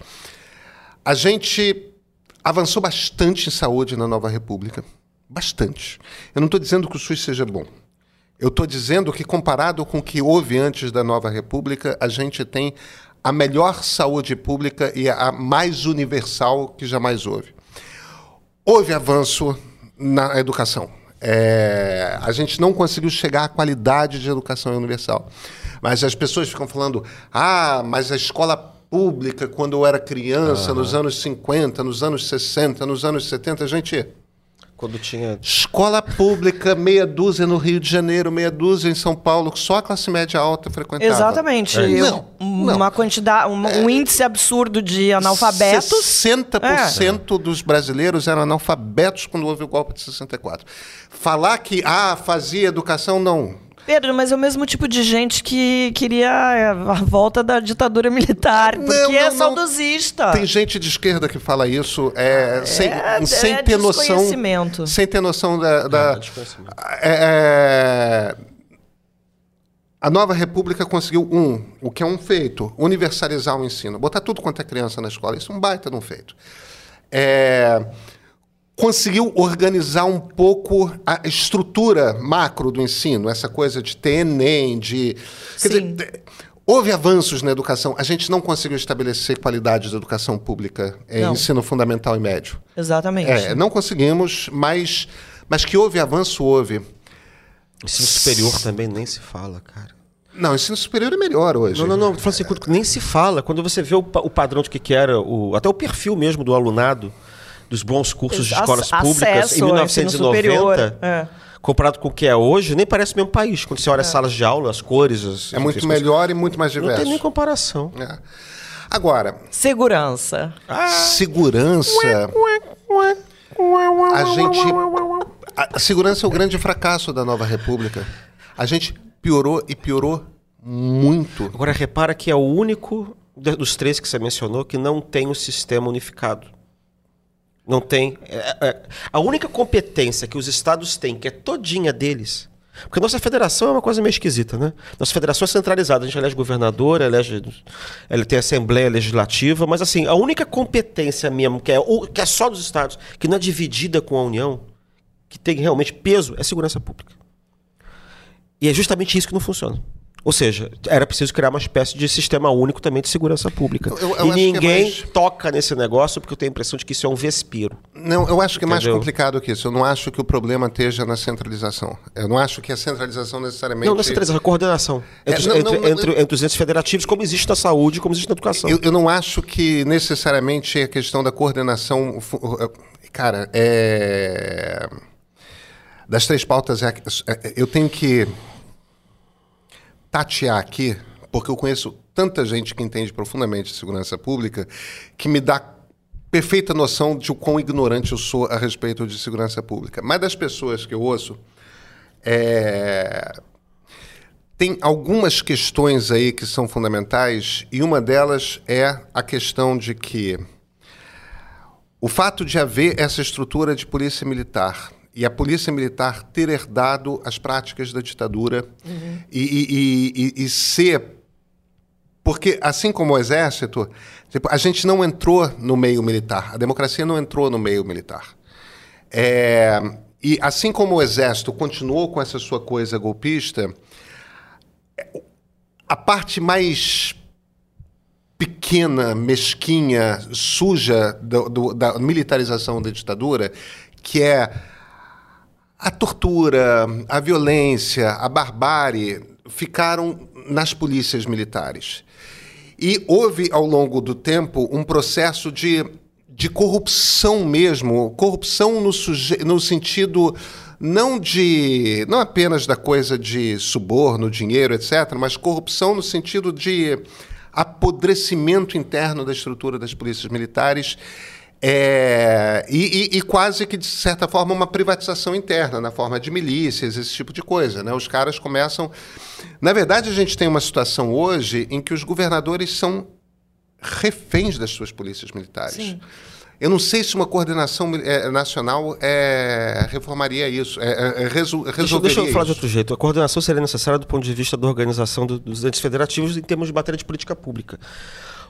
A gente avançou bastante em saúde na Nova República. Bastante. Eu não estou dizendo que o SUS seja bom. Eu estou dizendo que, comparado com o que houve antes da Nova República, a gente tem a melhor saúde pública e a mais universal que jamais houve. Houve avanço na educação. É, a gente não conseguiu chegar à qualidade de educação universal. Mas as pessoas ficam falando: ah, mas a escola pública, quando eu era criança, nos anos 50, nos anos 60, nos anos 70, gente. Quando tinha. Escola pública, meia dúzia no Rio de Janeiro, meia dúzia em São Paulo, só a classe média alta frequentava. Exatamente. É. Eu- Não, não. Uma quantidade, um, um índice absurdo de analfabetos. 60% dos brasileiros eram analfabetos quando houve o golpe de 64. Falar que, ah, fazia educação, não. Pedro, mas é o mesmo tipo de gente que queria é, a volta da ditadura militar, Não, porque é não, não. saudosista. Tem gente de esquerda que fala isso é, sem, sem é ter noção. Sem ter noção da. da- desconhecimento. É, é, a nova república conseguiu um, o que é um feito, universalizar o ensino, botar tudo quanto é criança na escola. Isso é um baita de um feito. É, conseguiu organizar um pouco a estrutura macro do ensino, essa coisa de ter Enem, de. Quer Sim. dizer, houve avanços na educação. A gente não conseguiu estabelecer qualidade de educação pública em Não. ensino fundamental e médio. Exatamente. É, não conseguimos, mas, mas que houve avanço, houve. Ensino superior também nem se fala, cara. Não, ensino superior é melhor hoje. Não, não, não. falando assim, nem se fala. Quando você vê o, o padrão de que, que era, o, até o perfil mesmo do alunado, dos bons cursos de escolas públicas em ao ensino 1990, superior, é. comparado com o que é hoje, nem parece o mesmo país. Quando você olha as salas de aula, as cores. As, É muito as- melhor e muito mais Não diverso. tem nem comparação. É. Agora, Segurança. segurança. A gente. A segurança é o grande fracasso da nova república. A gente piorou e piorou muito. Agora, repara que é o único dos três que você mencionou que não tem um sistema unificado. Não tem. é- é- a única competência que os estados têm, que é todinha deles. Porque nossa federação é uma coisa meio esquisita, né? Nossa federação é centralizada. A gente elege governador, elege. Ele tem assembleia legislativa, mas assim, a única competência mesmo, que é, que é só dos estados, que não é dividida com a União, que tem realmente peso, é segurança pública. E é justamente isso que não funciona. Ou seja, era preciso criar uma espécie de sistema único também de segurança pública. Eu- eu e é ninguém mais- toca nesse negócio porque eu tenho a impressão de que isso é um vespiro. Não, eu acho que é mais Entendeu? complicado que isso. Eu não acho que o problema esteja na centralização. Eu não acho que a centralização necessariamente. Não, não é centralização, é coordenação. É, Entre, os- não, entre, não, entre- entre os entes federativos, como existe na saúde, como existe na educação. Eu, eu não acho que necessariamente a questão da coordenação. fu- Cara, é. Das três pautas, é- é- eu tenho que tatear aqui, porque eu conheço tanta gente que entende profundamente segurança pública, que me dá perfeita noção de o quão ignorante eu sou a respeito de segurança pública. Mas das pessoas que eu ouço, é, tem algumas questões aí que são fundamentais, e uma delas é a questão de que o fato de haver essa estrutura de polícia militar e a polícia militar ter herdado as práticas da ditadura e, e- e- e- e ser. Porque, assim como o exército, tipo, a gente não entrou no meio militar, a democracia não entrou no meio militar. É, e assim como o exército continuou com essa sua coisa golpista, a parte mais pequena, mesquinha, suja do- do- da militarização da ditadura, que é a tortura, a violência, a barbárie ficaram nas polícias militares. E houve, ao longo do tempo, um processo de, de corrupção mesmo corrupção no, no sentido não de não apenas da coisa de suborno, dinheiro, etc., mas corrupção no sentido de apodrecimento interno da estrutura das polícias militares é, e, e, e, quase que, de certa forma, uma privatização interna, na forma de milícias, esse tipo de coisa. Né? Os caras começam. Na verdade, a gente tem uma situação hoje em que os governadores são reféns das suas polícias militares. Sim. Eu não sei se uma coordenação é, nacional é, reformaria isso, é, é, resol, resolveria deixa, deixa eu falar isso. de outro jeito. A coordenação seria necessária do ponto de vista da organização do, dos entes federativos em termos de matéria de política pública.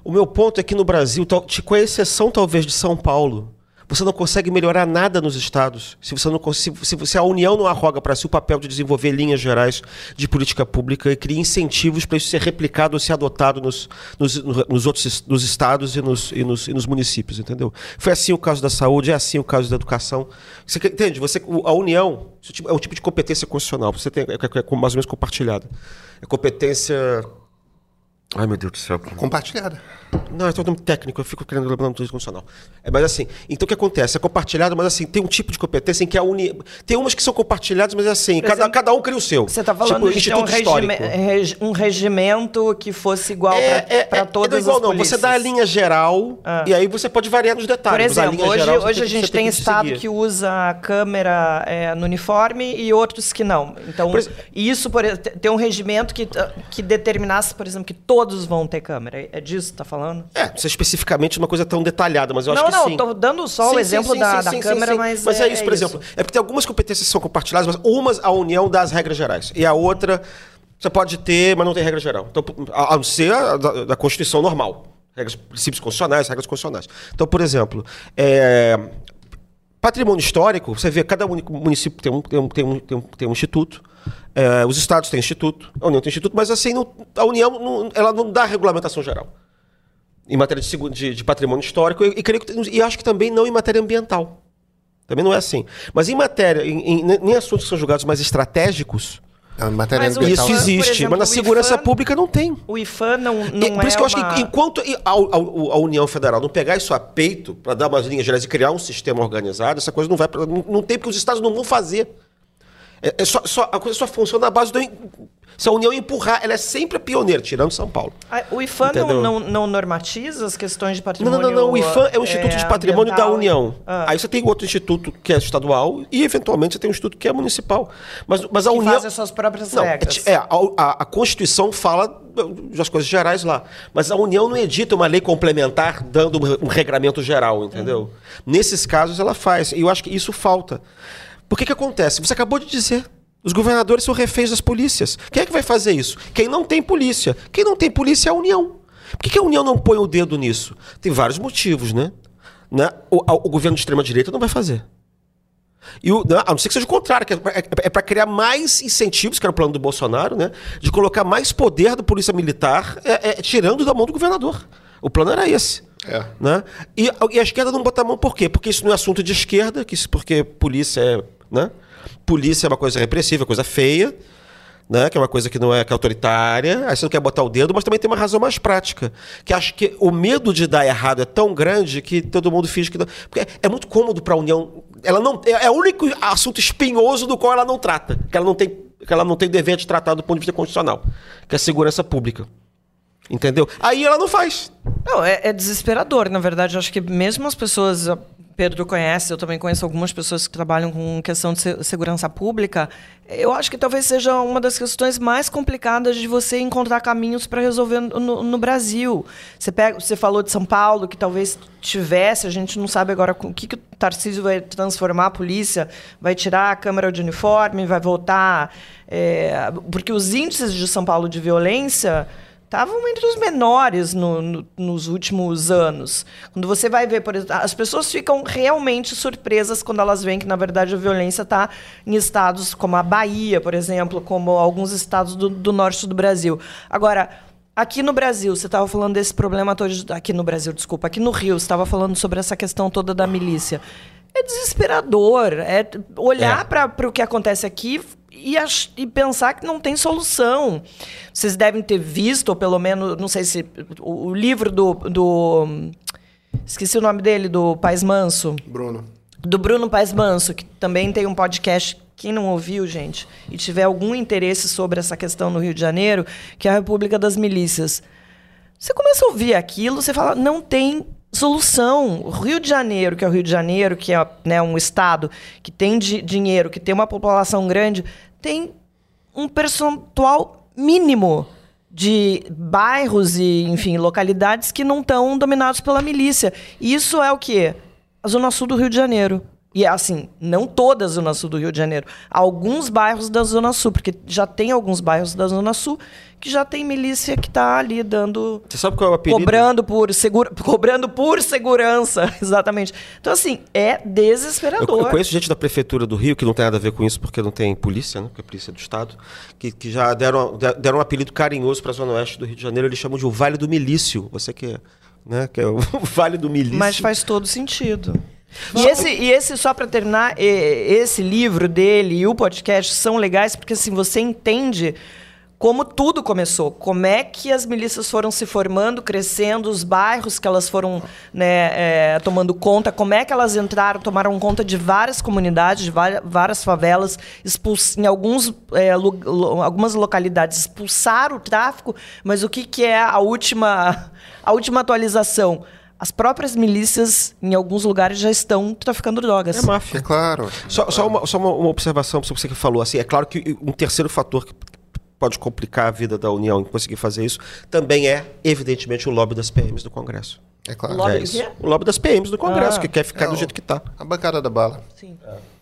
O meu ponto é que no Brasil, com a exceção talvez de São Paulo, você não consegue melhorar nada nos estados se você não se, se a União não arroga para si o papel de desenvolver linhas gerais de política pública e cria incentivos para isso ser replicado ou ser adotado nos, nos, nos outros nos estados e nos, e nos, e nos municípios, entendeu? Foi assim o caso da saúde, é assim o caso da educação. Você entende? Você, a União é um tipo de competência constitucional, você tem é, é, é mais ou menos compartilhada. É competência Ai, meu Deus do céu. Compartilhada. Não, é todo nome técnico, eu fico querendo lembrar tudo funcional. É, mas assim, então o que acontece? É compartilhado, mas assim, tem um tipo de competência em que a uni... Tem umas que são compartilhadas, mas é assim, cada, exemplo, cada um cria o seu. Você está falando tipo, de um, regime, um regimento que fosse igual é, para é, é, todas é igual, as não. Você dá a linha geral ah. e aí você pode variar nos detalhes. Por exemplo, hoje, geral, hoje a gente tem, tem estado que usa a câmera é, no uniforme e outros que não. Então, por isso por, tem um regimento que, que determinasse, por exemplo, que todos vão ter câmera. É disso que está falando? É, isso é especificamente uma coisa tão detalhada, mas eu não, acho que não, sim. Não, não, estou dando só sim, o exemplo sim, da, da câmera, mas Mas é, é isso, por é exemplo. É porque tem algumas competências que são compartilhadas, mas umas a união das regras gerais. E a outra você pode ter, mas não tem regra geral. Então, a não ser a da, da Constituição normal. Regras, princípios constitucionais, regras constitucionais. Então, por exemplo, é, patrimônio histórico, você vê cada município tem um, tem um, tem um, tem um, tem um instituto. É, os estados têm instituto, a União tem instituto, mas assim, não, a União não, ela não dá regulamentação geral em matéria de, de, de patrimônio histórico e, e, creio que, e acho que também não em matéria ambiental. Também não é assim. Mas em matéria, em, em, em assuntos que são julgados mais estratégicos, em matéria mas ambiental. Isso existe, exemplo, mas na segurança IFAN, pública não tem. O IFAM não, não e, Por isso é que eu uma... acho que enquanto a, a, a, União Federal não pegar isso a peito para dar umas linhas gerais e criar um sistema organizado, essa coisa não vai. Não, não tem, porque os estados não vão fazer. É, é só, só, a coisa só funciona na base do. Se a União empurrar, ela é sempre a pioneira, tirando São Paulo. O IFAM não, não, não, normatiza as questões de patrimônio? Não, não, não. O IFAM é o Instituto é, de Patrimônio da União. Ah. Aí você tem outro instituto que é estadual e, eventualmente, você tem um instituto que é municipal. Mas, mas a que União. faz as suas próprias não, regras. É, a, a, a Constituição fala das coisas gerais lá. Mas a União não edita uma lei complementar dando um, um regramento geral, entendeu? Hum. Nesses casos, ela faz. E eu acho que isso falta. Por que, que acontece? Você acabou de dizer. Os governadores são reféns das polícias. Quem é que vai fazer isso? Quem não tem polícia. Quem não tem polícia é a União. Por que, a União não põe o dedo nisso? Tem vários motivos, né? né? O, o, governo de extrema-direita não vai fazer. E o, a não ser que seja o contrário, que é, é, é para criar mais incentivos, que era o plano do Bolsonaro, né? De colocar mais poder da polícia militar, é, é, tirando da mão do governador. O plano era esse. É. Né? E, e, a esquerda não bota a mão por quê? Porque isso não é assunto de esquerda, que isso porque polícia é. Né? Polícia é uma coisa repressiva, coisa feia, né? que é uma coisa que não é, que é autoritária. Aí você não quer botar o dedo, mas também tem uma razão mais prática. Que acho que o medo de dar errado é tão grande que todo mundo finge que não. Porque é muito cômodo para a União. Ela não é, é o único assunto espinhoso do qual ela não trata, que ela não tem, que ela não tem dever de tratar do ponto de vista constitucional, que é a segurança pública. Entendeu? Aí ela não faz. Não, é, é desesperador, na verdade. Eu acho que mesmo as pessoas. Pedro conhece, eu também conheço algumas pessoas que trabalham com questão de segurança pública. Eu acho que talvez seja uma das questões mais complicadas de você encontrar caminhos para resolver no, no, Brasil. Você, pega, você falou de São Paulo, que talvez tivesse, a gente não sabe agora o que, que o Tarcísio vai transformar a polícia, vai tirar a câmera de uniforme, vai voltar. É, porque os índices de São Paulo de violência estavam entre os menores no, no, nos últimos anos. Quando você vai ver, por exemplo, as pessoas ficam realmente surpresas quando elas veem que, na verdade, a violência está em estados como a Bahia, por exemplo, como alguns estados do, do norte do Brasil. Agora, aqui no Brasil, você estava falando desse problema todo. Aqui no Brasil, desculpa, aqui no Rio, você estava falando sobre essa questão toda da milícia. é desesperador. É olhar é. para o que acontece aqui e, ach, e, pensar que não tem solução. Vocês devem ter visto, ou pelo menos, não sei se. O, o livro do, do. Esqueci o nome dele, do Pais Manso. Bruno. Do Bruno Pais Manso, que também tem um podcast. Quem não ouviu, gente, e tiver algum interesse sobre essa questão no Rio de Janeiro, que é a República das Milícias. Você começa a ouvir aquilo, você fala, não tem solução. O Rio de Janeiro, que é o Rio de Janeiro, que é né, um estado que tem dinheiro, que tem uma população grande, tem um percentual mínimo de bairros e, enfim, localidades que não estão dominados pela milícia. Isso é o quê? A Zona Sul do Rio de Janeiro. E assim, não toda a Zona Sul do Rio de Janeiro. Alguns bairros da Zona Sul, porque já tem alguns bairros da Zona Sul que já tem milícia que está ali dando. Você sabe qual é o apelido? Cobrando por, segura, *laughs* cobrando por segurança, *laughs* exatamente. Então, assim, é desesperador. Eu, eu, conheço gente da Prefeitura do Rio, que não tem nada a ver com isso, porque não tem polícia, né? Porque é polícia do Estado, que, que já deram, deram um apelido carinhoso para a Zona Oeste do Rio de Janeiro, eles chamam de o Vale do Milício. Você que, né, que é o *laughs* Vale do Milício. Mas faz todo sentido. E esse, e esse, só para terminar, esse livro dele e o podcast são legais porque assim você entende como tudo começou, como é que as milícias foram se formando, crescendo, os bairros que elas foram né, é, tomando conta, como é que elas entraram, tomaram conta de várias comunidades, de várias favelas, em alguns, é, algumas localidades expulsaram o tráfico, mas o que, que é a última, a última atualização? As próprias milícias, em alguns lugares, já estão traficando drogas. É máfia. É claro. Só, só, uma, só uma, uma, observação sobre você que falou. Assim, é claro que um terceiro fator que pode complicar a vida da União em conseguir fazer isso também é, evidentemente, o lobby das PMs do Congresso. É claro. O lobby, é o lobby das PMs do Congresso, ah. que quer ficar é do jeito que está. A bancada da bala. Sim. É.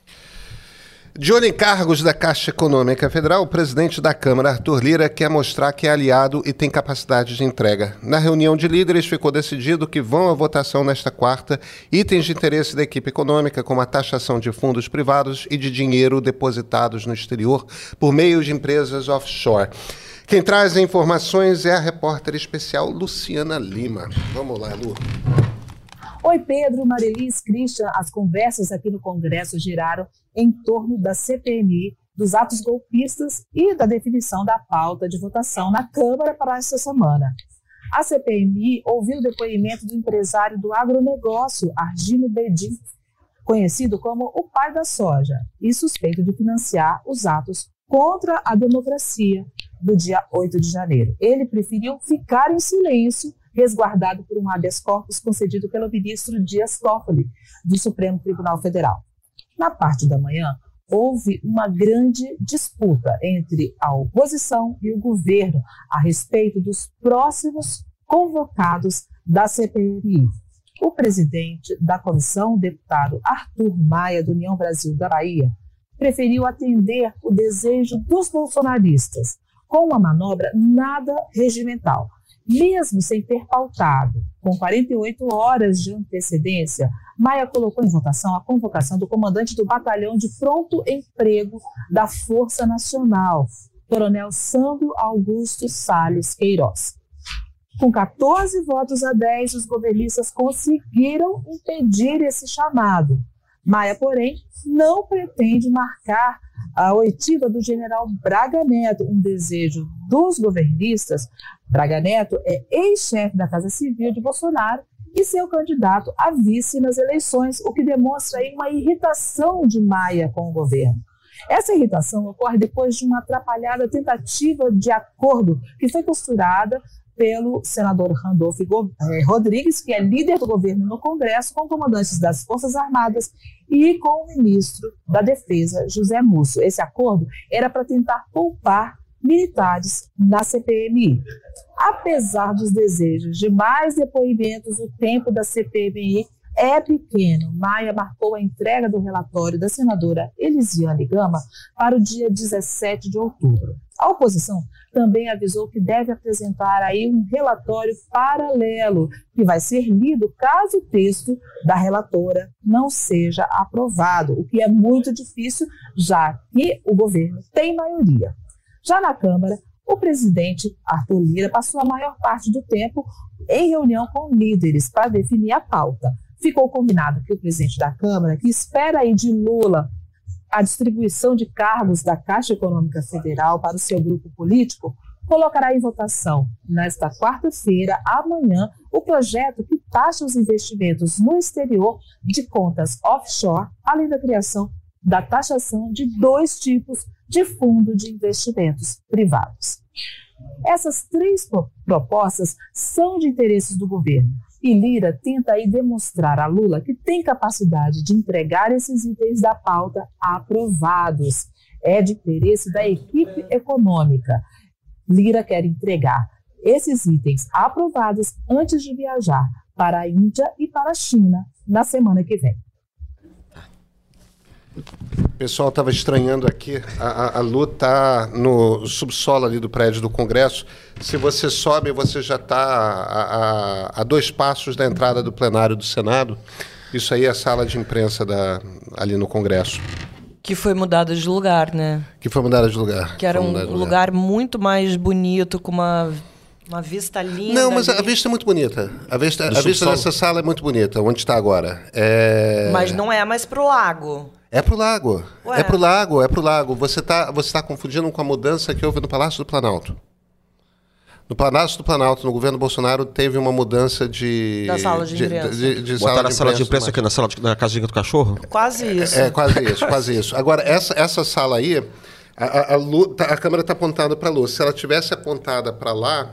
Em cargos da Caixa Econômica Federal, o presidente da Câmara, Arthur Lira, quer mostrar que é aliado e tem capacidade de entrega. Na reunião de líderes, ficou decidido que vão à votação nesta quarta itens de interesse da equipe econômica, como a taxação de fundos privados e de dinheiro depositados no exterior por meio de empresas offshore. Quem traz informações é a repórter especial Luciana Lima. Vamos lá, Lu. Oi, Pedro, Marilis, Christian. As conversas aqui no Congresso giraram em torno da CPMI, dos atos golpistas e da definição da pauta de votação na Câmara para esta semana. A CPMI ouviu o depoimento do empresário do agronegócio, Argino Bedin, conhecido como o pai da soja, e suspeito de financiar os atos contra a democracia do dia 8 de janeiro. Ele preferiu ficar em silêncio resguardado por um habeas corpus concedido pelo ministro Dias Toffoli, do Supremo Tribunal Federal. Na parte da manhã, houve uma grande disputa entre a oposição e o governo a respeito dos próximos convocados da CPMI. O presidente da comissão, deputado Arthur Maia, do União Brasil da Bahia, preferiu atender o desejo dos bolsonaristas com uma manobra nada regimental, mesmo sem ter pautado, com 48 horas de antecedência, Maia colocou em votação a convocação do comandante do Batalhão de Pronto Emprego da Força Nacional, Coronel Sandro Augusto Salles Queiroz. Com 14 votos a 10, os governistas conseguiram impedir esse chamado. Maia, porém, não pretende marcar a oitiva do general Braga Neto, um desejo dos governistas. Braga Neto é ex-chefe da Casa Civil de Bolsonaro e seu candidato a vice nas eleições, o que demonstra aí uma irritação de Maia com o governo. Essa irritação ocorre depois de uma atrapalhada tentativa de acordo que foi costurada pelo senador Randolph eh, Rodrigues, que é líder do governo no Congresso, com comandantes das Forças Armadas e com o ministro da Defesa, José Múcio. Esse acordo era para tentar poupar militares na CPMI. Apesar dos desejos de mais depoimentos, o tempo da CPMI é pequeno. Maia marcou a entrega do relatório da senadora Elisiane Gama para o dia 17 de outubro. A oposição também avisou que deve apresentar aí um relatório paralelo que vai ser lido caso o texto da relatora não seja aprovado, o que é muito difícil, já que o governo tem maioria. Já na Câmara, o presidente Arthur Lira passou a maior parte do tempo em reunião com líderes para definir a pauta. Ficou combinado que o presidente da Câmara, que espera aí de Lula a distribuição de cargos da Caixa Econômica Federal para o seu grupo político, colocará em votação nesta quarta-feira, amanhã, o projeto que taxa os investimentos no exterior de contas offshore, além da criação da taxação de dois tipos de fundo de investimentos privados. Essas três propostas são de interesses do governo e Lira tenta aí demonstrar a Lula que tem capacidade de entregar esses itens da pauta aprovados. É de interesse da equipe econômica. Lira quer entregar esses itens aprovados antes de viajar para a Índia e para a China na semana que vem. O pessoal estava estranhando aqui. A, a, a Lu está no subsolo ali do prédio do Congresso. Se você sobe, você já está a, a, a, dois passos da entrada do plenário do Senado. Isso aí é a sala de imprensa da, ali no Congresso. Que foi mudada de lugar, né? Que foi mudada de lugar. Que era um lugar. lugar muito mais bonito, com uma uma vista linda. Não, mas ali. a vista é muito bonita. A vista, a vista dessa sala é muito bonita, onde está agora. É... Mas não é mais para o lago. É pro lago. Ué. É pro lago, é pro lago. Você está você tá confundindo com a mudança que houve no Palácio do Planalto. No Palácio do Planalto, no governo Bolsonaro, teve uma mudança de. Da sala de imprensa. De, de, de Botaram sala a sala de imprensa aqui na sala de, na casinha do cachorro? Quase isso. É, é quase isso, quase isso. Agora, essa, essa sala aí, a, a, a, tá, a câmera está apontada para a luz. Se ela tivesse apontada para lá,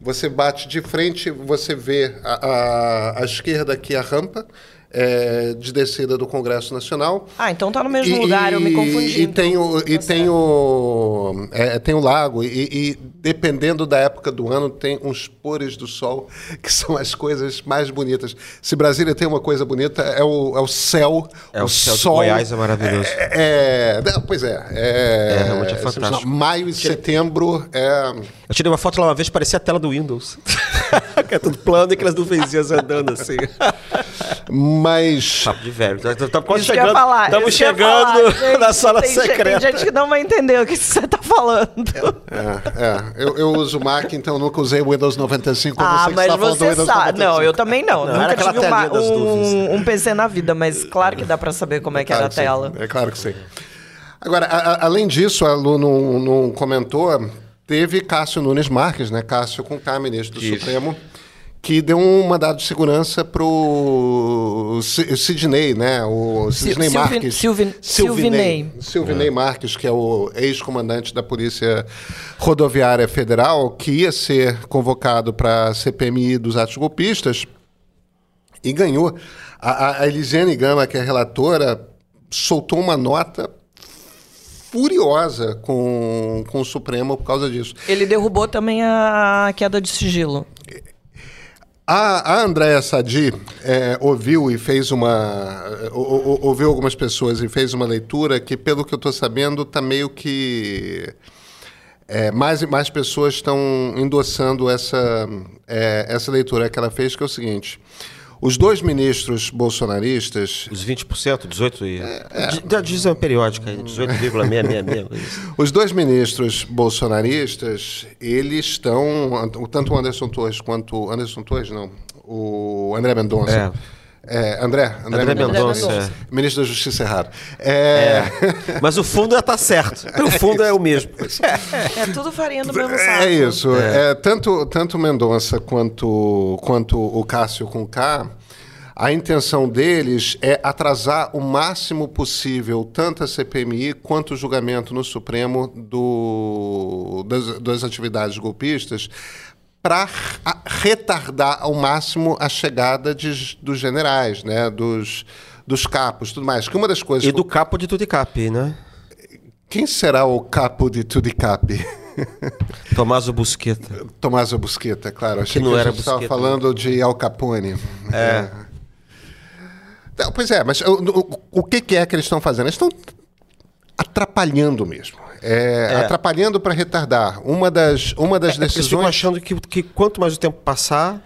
você bate de frente, você vê a, a, a esquerda aqui a rampa, é, de descida do Congresso Nacional. Ah, então tá no mesmo e, lugar, eu me confundi. E tem o, e tá tem o, é, tem o lago, e, e, dependendo da época do ano, tem uns pores do sol, *laughs* que são as coisas mais bonitas. Se Brasília tem uma coisa bonita, é o, é o céu. É o, o céu sol, de Goiás é maravilhoso. É, é, pois é. É, é realmente é fantástico. Maio e setembro é... Eu tirei uma foto lá uma vez, parecia a tela do Windows. *laughs* *laughs* que é tudo plano e aquelas nuvenzinhas andando assim. Mas. Papo de velho. Estamos quase chegando. Estamos chegando falar, *laughs* na sala tem, secreta. Tem gente que não vai entender o que você está falando. É, é. Eu, eu, uso Mac, então nunca usei o Windows 95. Ah, você mas tá você sabe. Não, eu também não. não nunca tive uma, um, um, PC na vida, mas claro que dá para saber como é que claro era a tela. É claro que sim. Agora, a, a, além disso, a Lu não, não comentou, teve Cássio Nunes Marques, né? Cássio com K, ministro do Isso. Supremo que deu um mandado de segurança para o Sidney, né? O Sidney Sil Marques. Silvin Silvinei. Silvinei é. Marques, que é o ex-comandante da Polícia Rodoviária Federal, que ia ser convocado para a CPMI dos atos golpistas e ganhou. A, a Elisiane Gama, que é relatora, soltou uma nota furiosa com, com o Supremo por causa disso. Ele derrubou também a queda de sigilo. A, a Andréa Sadi é, ouviu e fez uma. Ou, ouviu algumas pessoas e fez uma leitura que, pelo que eu estou sabendo, está meio que. É, mais e mais pessoas estão endossando essa, é, essa leitura que ela fez, que é o seguinte. Os dois ministros bolsonaristas. Os 20%, 18%. E... É, é. Uma periódica, 18,666. *laughs* Os dois ministros bolsonaristas, eles estão. Tanto o Anderson Torres quanto. Anderson Torres, não. O André Mendonça. É. É, André, André, André Mendonça, Mendonça. É. ministro da Justiça errado. É... É. Mas o fundo está certo. *laughs* O fundo é o mesmo. É tudo farinha do mesmo saco. É isso. É. tanto tanto Mendonça quanto quanto o Cássio com K, a intenção deles é atrasar o máximo possível tanto a CPMI quanto o julgamento no Supremo do, das, das atividades golpistas para retardar ao máximo a chegada de, dos generais, né? dos, dos capos tudo mais. Que uma das coisas... E do capo de Tudicap, né? Quem será o capo de Tudicap? *laughs* Tomaso Busqueta. Tomaso Busqueta, claro. Achei que, não que era estava falando de Al Capone. É. é. Pois é, mas o, o, o que é que eles estão fazendo? Eles estão atrapalhando mesmo. É, é. atrapalhando para retardar. Uma das, uma das é, decisões. Eles achando que, que quanto mais o tempo passar,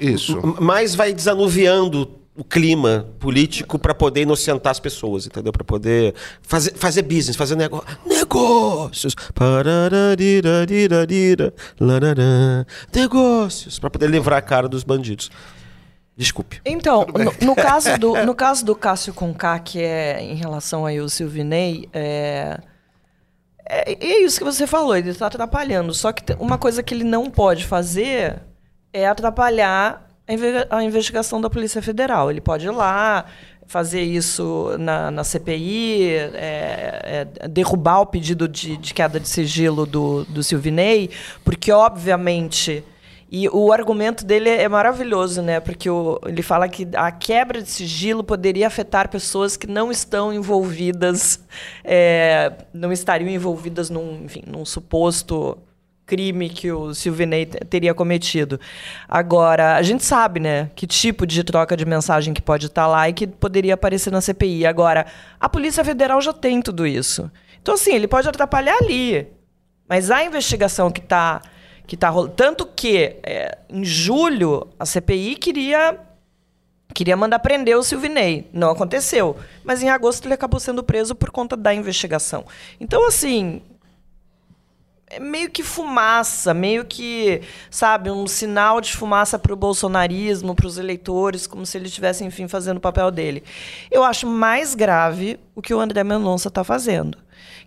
isso mais vai desanuviando o clima político para poder inocentar as pessoas, entendeu? Para poder fazer, fazer business, fazer negócio, negócios. Negócios. Para poder livrar a cara dos bandidos. Desculpe. Então, no, no caso do, *laughs* no caso do Cássio Conká, que é em relação aí ao Silvinei, é, é, é isso que você falou, ele está atrapalhando. Só que uma coisa que ele não pode fazer é atrapalhar a, inve a investigação da Polícia Federal. Ele pode ir lá, fazer isso na, na CPI, é, é, derrubar o pedido de, de, queda de sigilo do, do Silvinei, porque, obviamente. E o argumento dele é maravilhoso, né? Porque o, ele fala que a quebra de sigilo poderia afetar pessoas que não estão envolvidas, é, não estariam envolvidas num, enfim, num suposto crime que o Silvinei teria cometido. Agora, a gente sabe, né, que tipo de troca de mensagem que pode estar lá e que poderia aparecer na CPI. Agora, a Polícia Federal já tem tudo isso. Então, assim, ele pode atrapalhar ali. Mas a investigação que está que tá rolando. Tanto que, é, em julho, a CPI queria. Queria mandar prender o Silvinei. Não aconteceu. Mas em agosto ele acabou sendo preso por conta da investigação. Então, assim, é meio que fumaça, meio que, sabe, um sinal de fumaça para o bolsonarismo, para os eleitores, como se ele estivesse, enfim, fazendo o papel dele. Eu acho mais grave o que o André Mendonça está fazendo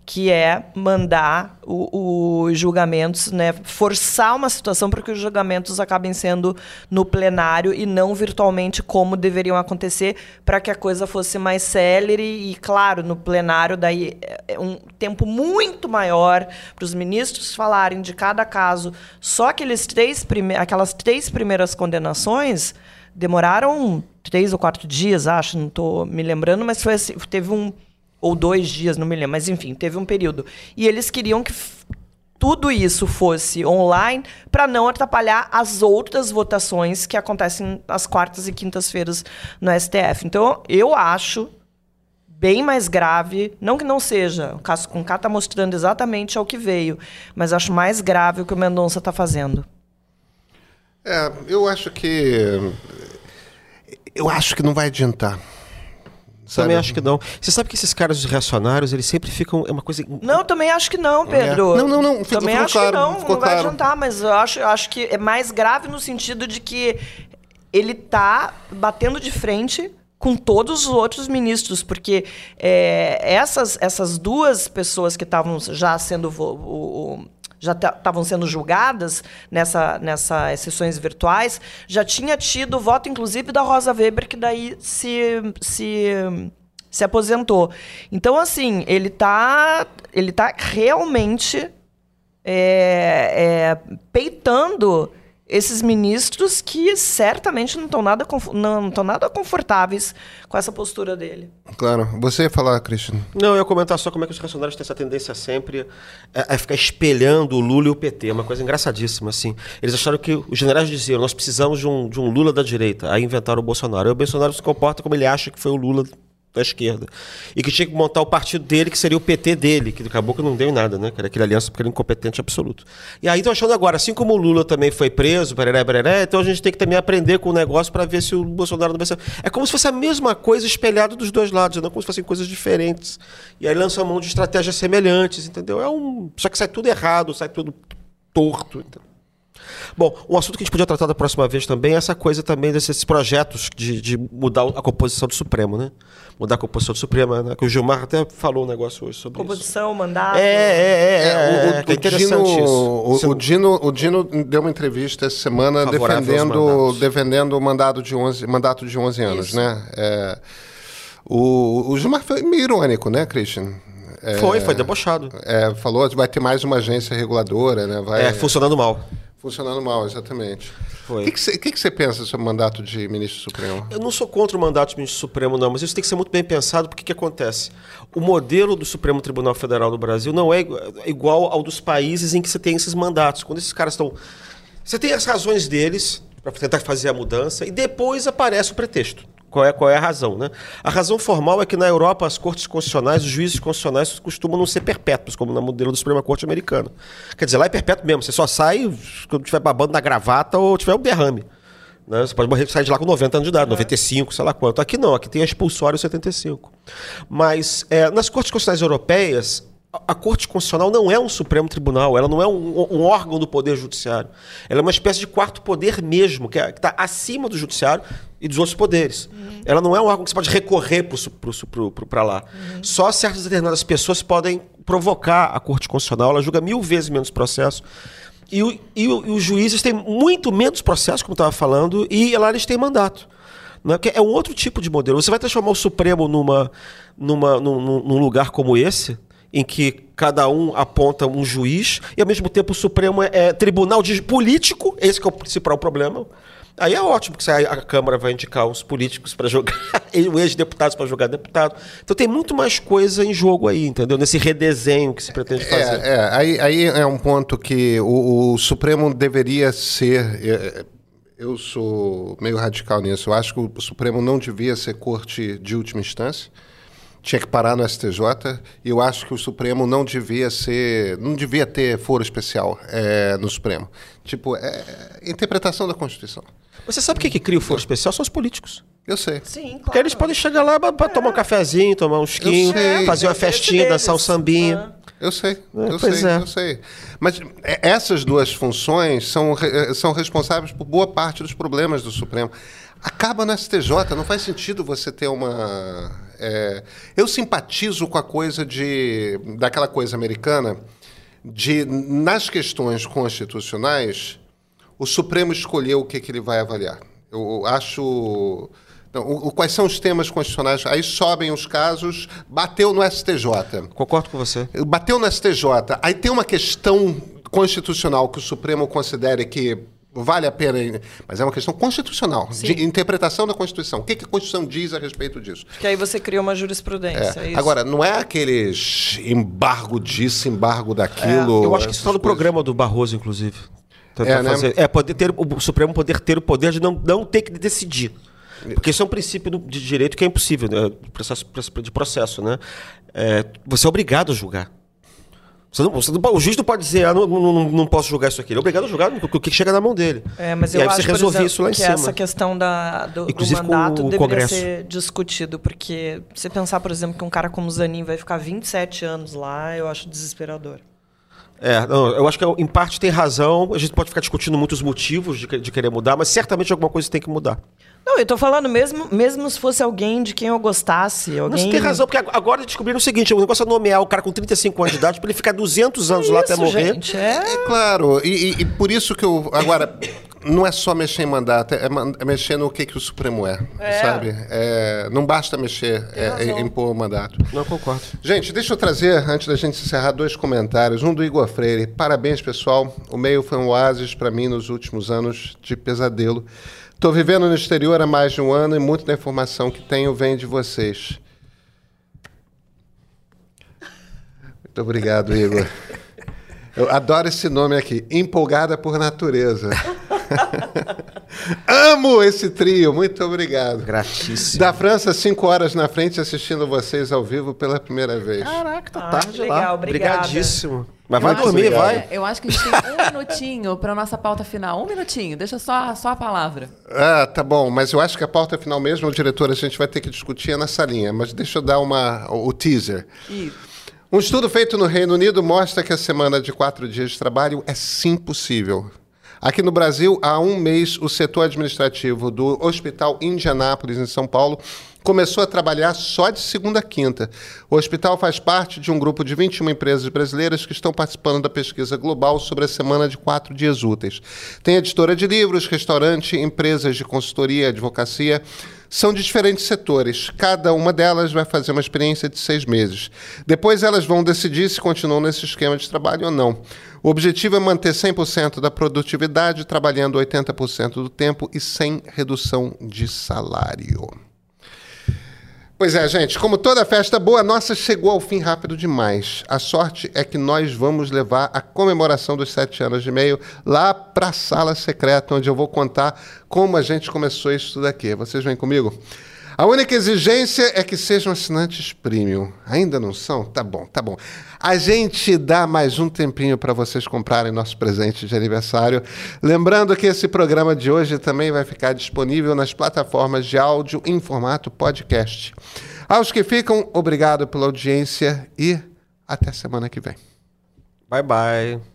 que é mandar os julgamentos, né, forçar uma situação para que os julgamentos acabem sendo no plenário e não virtualmente como deveriam acontecer, para que a coisa fosse mais célere e, claro, no plenário daí é, é um tempo muito maior para os ministros falarem de cada caso. Só aqueles três aquelas três primeiras condenações demoraram três ou quatro dias, acho, não estou me lembrando, mas foi assim, teve um ou dois dias, não me lembro, mas enfim, teve um período. E eles queriam que tudo isso fosse online para não atrapalhar as outras votações que acontecem às quartas e quintas-feiras no STF. Então, eu acho bem mais grave, não que não seja, o caso com K está mostrando exatamente ao que veio, mas acho mais grave o que o Mendonça está fazendo. É, eu acho que eu acho que não vai adiantar. Sabe? Também acho que não. Você sabe que esses caras reacionários, eles sempre ficam. É uma coisa. Não, também acho que não, Pedro. É. Não, não, não. Ficou, também ficou acho claro, que não. Não claro. vai adiantar, mas eu acho, eu acho que é mais grave no sentido de que ele tá batendo de frente com todos os outros ministros, porque é, essas, essas duas pessoas que estavam já sendo o, o, já estavam sendo julgadas nessa, nessas sessões virtuais, já tinha tido voto, inclusive, da Rosa Weber, que daí se, se se aposentou. Então, assim, ele está ele tá realmente é, é, peitando esses ministros que certamente não estão nada, não estão nada confortáveis com essa postura dele. Claro. Você ia falar, Cristian? Não, eu ia comentar só como é que os reacionários têm essa tendência sempre a, a, ficar espelhando o Lula e o PT. É uma coisa engraçadíssima, assim. Eles acharam que os generais diziam, nós precisamos de um, de um Lula da direita. Aí inventaram o Bolsonaro. Aí o Bolsonaro se comporta como ele acha que foi o Lula da esquerda. E que tinha que montar o partido dele, que seria o PT dele, que acabou que não deu em nada, né? Que era aquele aliança porque era incompetente absoluto. E aí estão achando agora, assim como o Lula também foi preso, bararé, bararé, então a gente tem que também aprender com o negócio para ver se o Bolsonaro não vai ser. É como se fosse a mesma coisa espelhada dos dois lados, não como se fossem coisas diferentes. E aí lançam a mão de estratégias semelhantes, entendeu? É um. Só que sai tudo errado, sai tudo torto. Entendeu? Bom, um assunto que a gente podia tratar da próxima vez também é essa coisa também desses projetos de, de mudar a composição do Supremo, né? Mudar a composição do Supremo, né? Que o Gilmar até falou um negócio hoje sobre composição, isso. mandato. É, é, é. é, o, é, interessante Dino, isso. O, o, Dino, o Dino deu uma entrevista essa semana defendendo, defendendo o mandato de 11, mandato de 11 anos, isso. né? É, o, o Gilmar foi meio irônico, né, Christian? É, foi, foi debochado. É, falou que vai ter mais uma agência reguladora, né? Vai, é, funcionando mal. Funcionando mal, exatamente. O que, você que que pensa sobre o mandato de ministro supremo? Eu não sou contra o mandato de ministro supremo, não, mas isso tem que ser muito bem pensado, porque o que acontece? O modelo do Supremo Tribunal Federal do Brasil não é igual ao dos países em que você tem esses mandatos. Quando esses caras estão. Você tem as razões deles para tentar fazer a mudança, e depois aparece o pretexto qual é, qual é a razão. Né? A razão formal é que na Europa as cortes constitucionais, os juízes constitucionais costumam não ser perpétuos, como no modelo da Suprema Corte Americana. Quer dizer, lá é perpétuo mesmo, você só sai quando tiver babando na gravata ou tiver um derrame. Né? Você pode morrer, sair de lá com 90 anos de idade, é. 95, sei lá quanto. Aqui não, aqui tem a expulsório 75. Mas é, nas cortes constitucionais europeias, a Corte Constitucional não é um Supremo Tribunal, ela não é um, um órgão do Poder Judiciário. Ela é uma espécie de quarto poder mesmo, que é, está acima do Judiciário e dos outros poderes. Uhum. Ela não é um órgão que você pode recorrer para lá. Uhum. Só certas determinadas pessoas podem provocar a Corte Constitucional, ela julga mil vezes menos processo. E, o, e, o, e os juízes têm muito menos processo, como estava falando, e lá eles têm mandato. Né? é um outro tipo de modelo. Você vai transformar o Supremo numa, numa, num, num lugar como esse, em que cada um aponta um juiz, e ao mesmo tempo o Supremo é, tribunal de político, esse é o principal problema. Aí é ótimo que a Câmara vai indicar os políticos para jogar, *laughs* os ex-deputados para jogar deputado. Então tem muito mais coisa em jogo aí, entendeu? Nesse redesenho que se pretende é, fazer. É, é. Aí, aí é um ponto que o, o Supremo deveria ser. É, eu sou meio radical nisso. Eu acho que o Supremo não devia ser corte de última instância tinha que parar no STJ e eu acho que o Supremo não devia ser, não devia ter foro especial é, no Supremo. Tipo, é, interpretação da Constituição. Você sabe o que, que cria o foro especial? São os políticos. Eu sei. Sim, claro. Porque eles podem chegar lá para é. tomar um cafezinho, tomar um chiquinho, fazer uma festinha, dançar um sambinha. Eu sei, é, eu sei, é. eu sei. Mas essas duas funções são, são responsáveis por boa parte dos problemas do Supremo. Acaba no STJ, não faz sentido você ter uma é, eu simpatizo com a coisa de daquela coisa americana de nas questões constitucionais o Supremo escolher o que, que ele vai avaliar. Eu acho não, o, quais são os temas constitucionais? Aí sobem os casos, bateu no STJ. Concordo com você. Bateu no STJ. Aí tem uma questão constitucional que o Supremo considere que vale a pena, mas é uma questão constitucional, Sim. de interpretação da Constituição. O que, que, a Constituição diz a respeito disso? Que aí você cria uma jurisprudência. É. É Agora, não é aqueles embargo disso, embargo daquilo. É. Eu acho que isso está no programa do Barroso, inclusive. É, né? é, poder ter, o Supremo poder ter o poder de não, não ter que decidir. Porque isso é um princípio de direito que é impossível, né? processo, de processo. Né? É, você é obrigado a julgar. Você não, você não, o juiz não pode dizer, ah, não, não, não posso julgar isso aqui. Ele é obrigado a julgar o que chega na mão dele. É, mas eu e aí acho, você resolve exemplo, isso lá em que cima. essa questão da, do, do mandato deveria Congresso. ser discutido, porque você pensar, por exemplo, que um cara como Zanin vai ficar 27 anos lá, eu acho desesperador. É, não, eu acho que em parte tem razão. A gente pode ficar discutindo muitos motivos de, de querer mudar, mas certamente alguma coisa tem que mudar. Não, eu tô falando mesmo, mesmo se fosse alguém de quem eu gostasse. Alguém... Mas você tem razão, porque agora descobriram o seguinte: o negócio é nomear o cara com 35 anos de idade para ele ficar 200 anos é lá até morrer. Gente, é... é claro, e, e, e, por isso que eu. Agora, não é só mexer em mandato, é, é mexer no que, que o Supremo é, é. sabe? É, não basta mexer é, pôr o mandato. Não concordo. Gente, deixa eu trazer, antes da gente encerrar, dois comentários. Um do Igor Freire. Parabéns, pessoal. O meio foi um oásis para mim nos últimos anos de pesadelo. Estou vivendo no exterior há mais de um ano e muita da informação que tenho vem de vocês. Muito obrigado, Igor. Eu adoro esse nome aqui, Empolgada por Natureza. *laughs* Amo esse trio, muito obrigado. Gratíssimo. Da França, cinco horas na frente, assistindo vocês ao vivo pela primeira vez. Caraca, tá ah, tarde legal, lá. Obrigada. Obrigadíssimo. Mas vai dormir, vai. Eu acho que a gente tem um *laughs* minutinho para nossa pauta final. Um minutinho, deixa só, só a palavra. Ah, tá bom. Mas eu acho que a pauta final mesmo, o diretor, a gente vai ter que discutir nessa linha. Mas deixa eu dar uma, o teaser. Isso. Um estudo feito no Reino Unido mostra que a semana de quatro dias de trabalho é sim possível. Aqui no Brasil, há um mês, o setor administrativo do Hospital Indianápolis, em São Paulo, começou a trabalhar só de segunda a quinta. O hospital faz parte de um grupo de 21 empresas brasileiras que estão participando da pesquisa global sobre a semana de quatro dias úteis. Tem editora de livros, restaurante, empresas de consultoria, advocacia. São de diferentes setores. Cada uma delas vai fazer uma experiência de seis meses. Depois elas vão decidir se continuam nesse esquema de trabalho ou não. O objetivo é manter 100% da produtividade, trabalhando 80% do tempo e sem redução de salário. Pois é, gente, como toda festa boa, nossa chegou ao fim rápido demais. A sorte é que nós vamos levar a comemoração dos sete anos de meio lá para a sala secreta, onde eu vou contar como a gente começou isso daqui. Vocês vêm comigo? A única exigência é que sejam assinantes premium. Ainda não são? Tá bom, tá bom. A gente dá mais um tempinho para vocês comprarem nosso presente de aniversário. Lembrando que esse programa de hoje também vai ficar disponível nas plataformas de áudio em formato podcast. Aos que ficam, obrigado pela audiência e Até semana que vem. Bye, bye.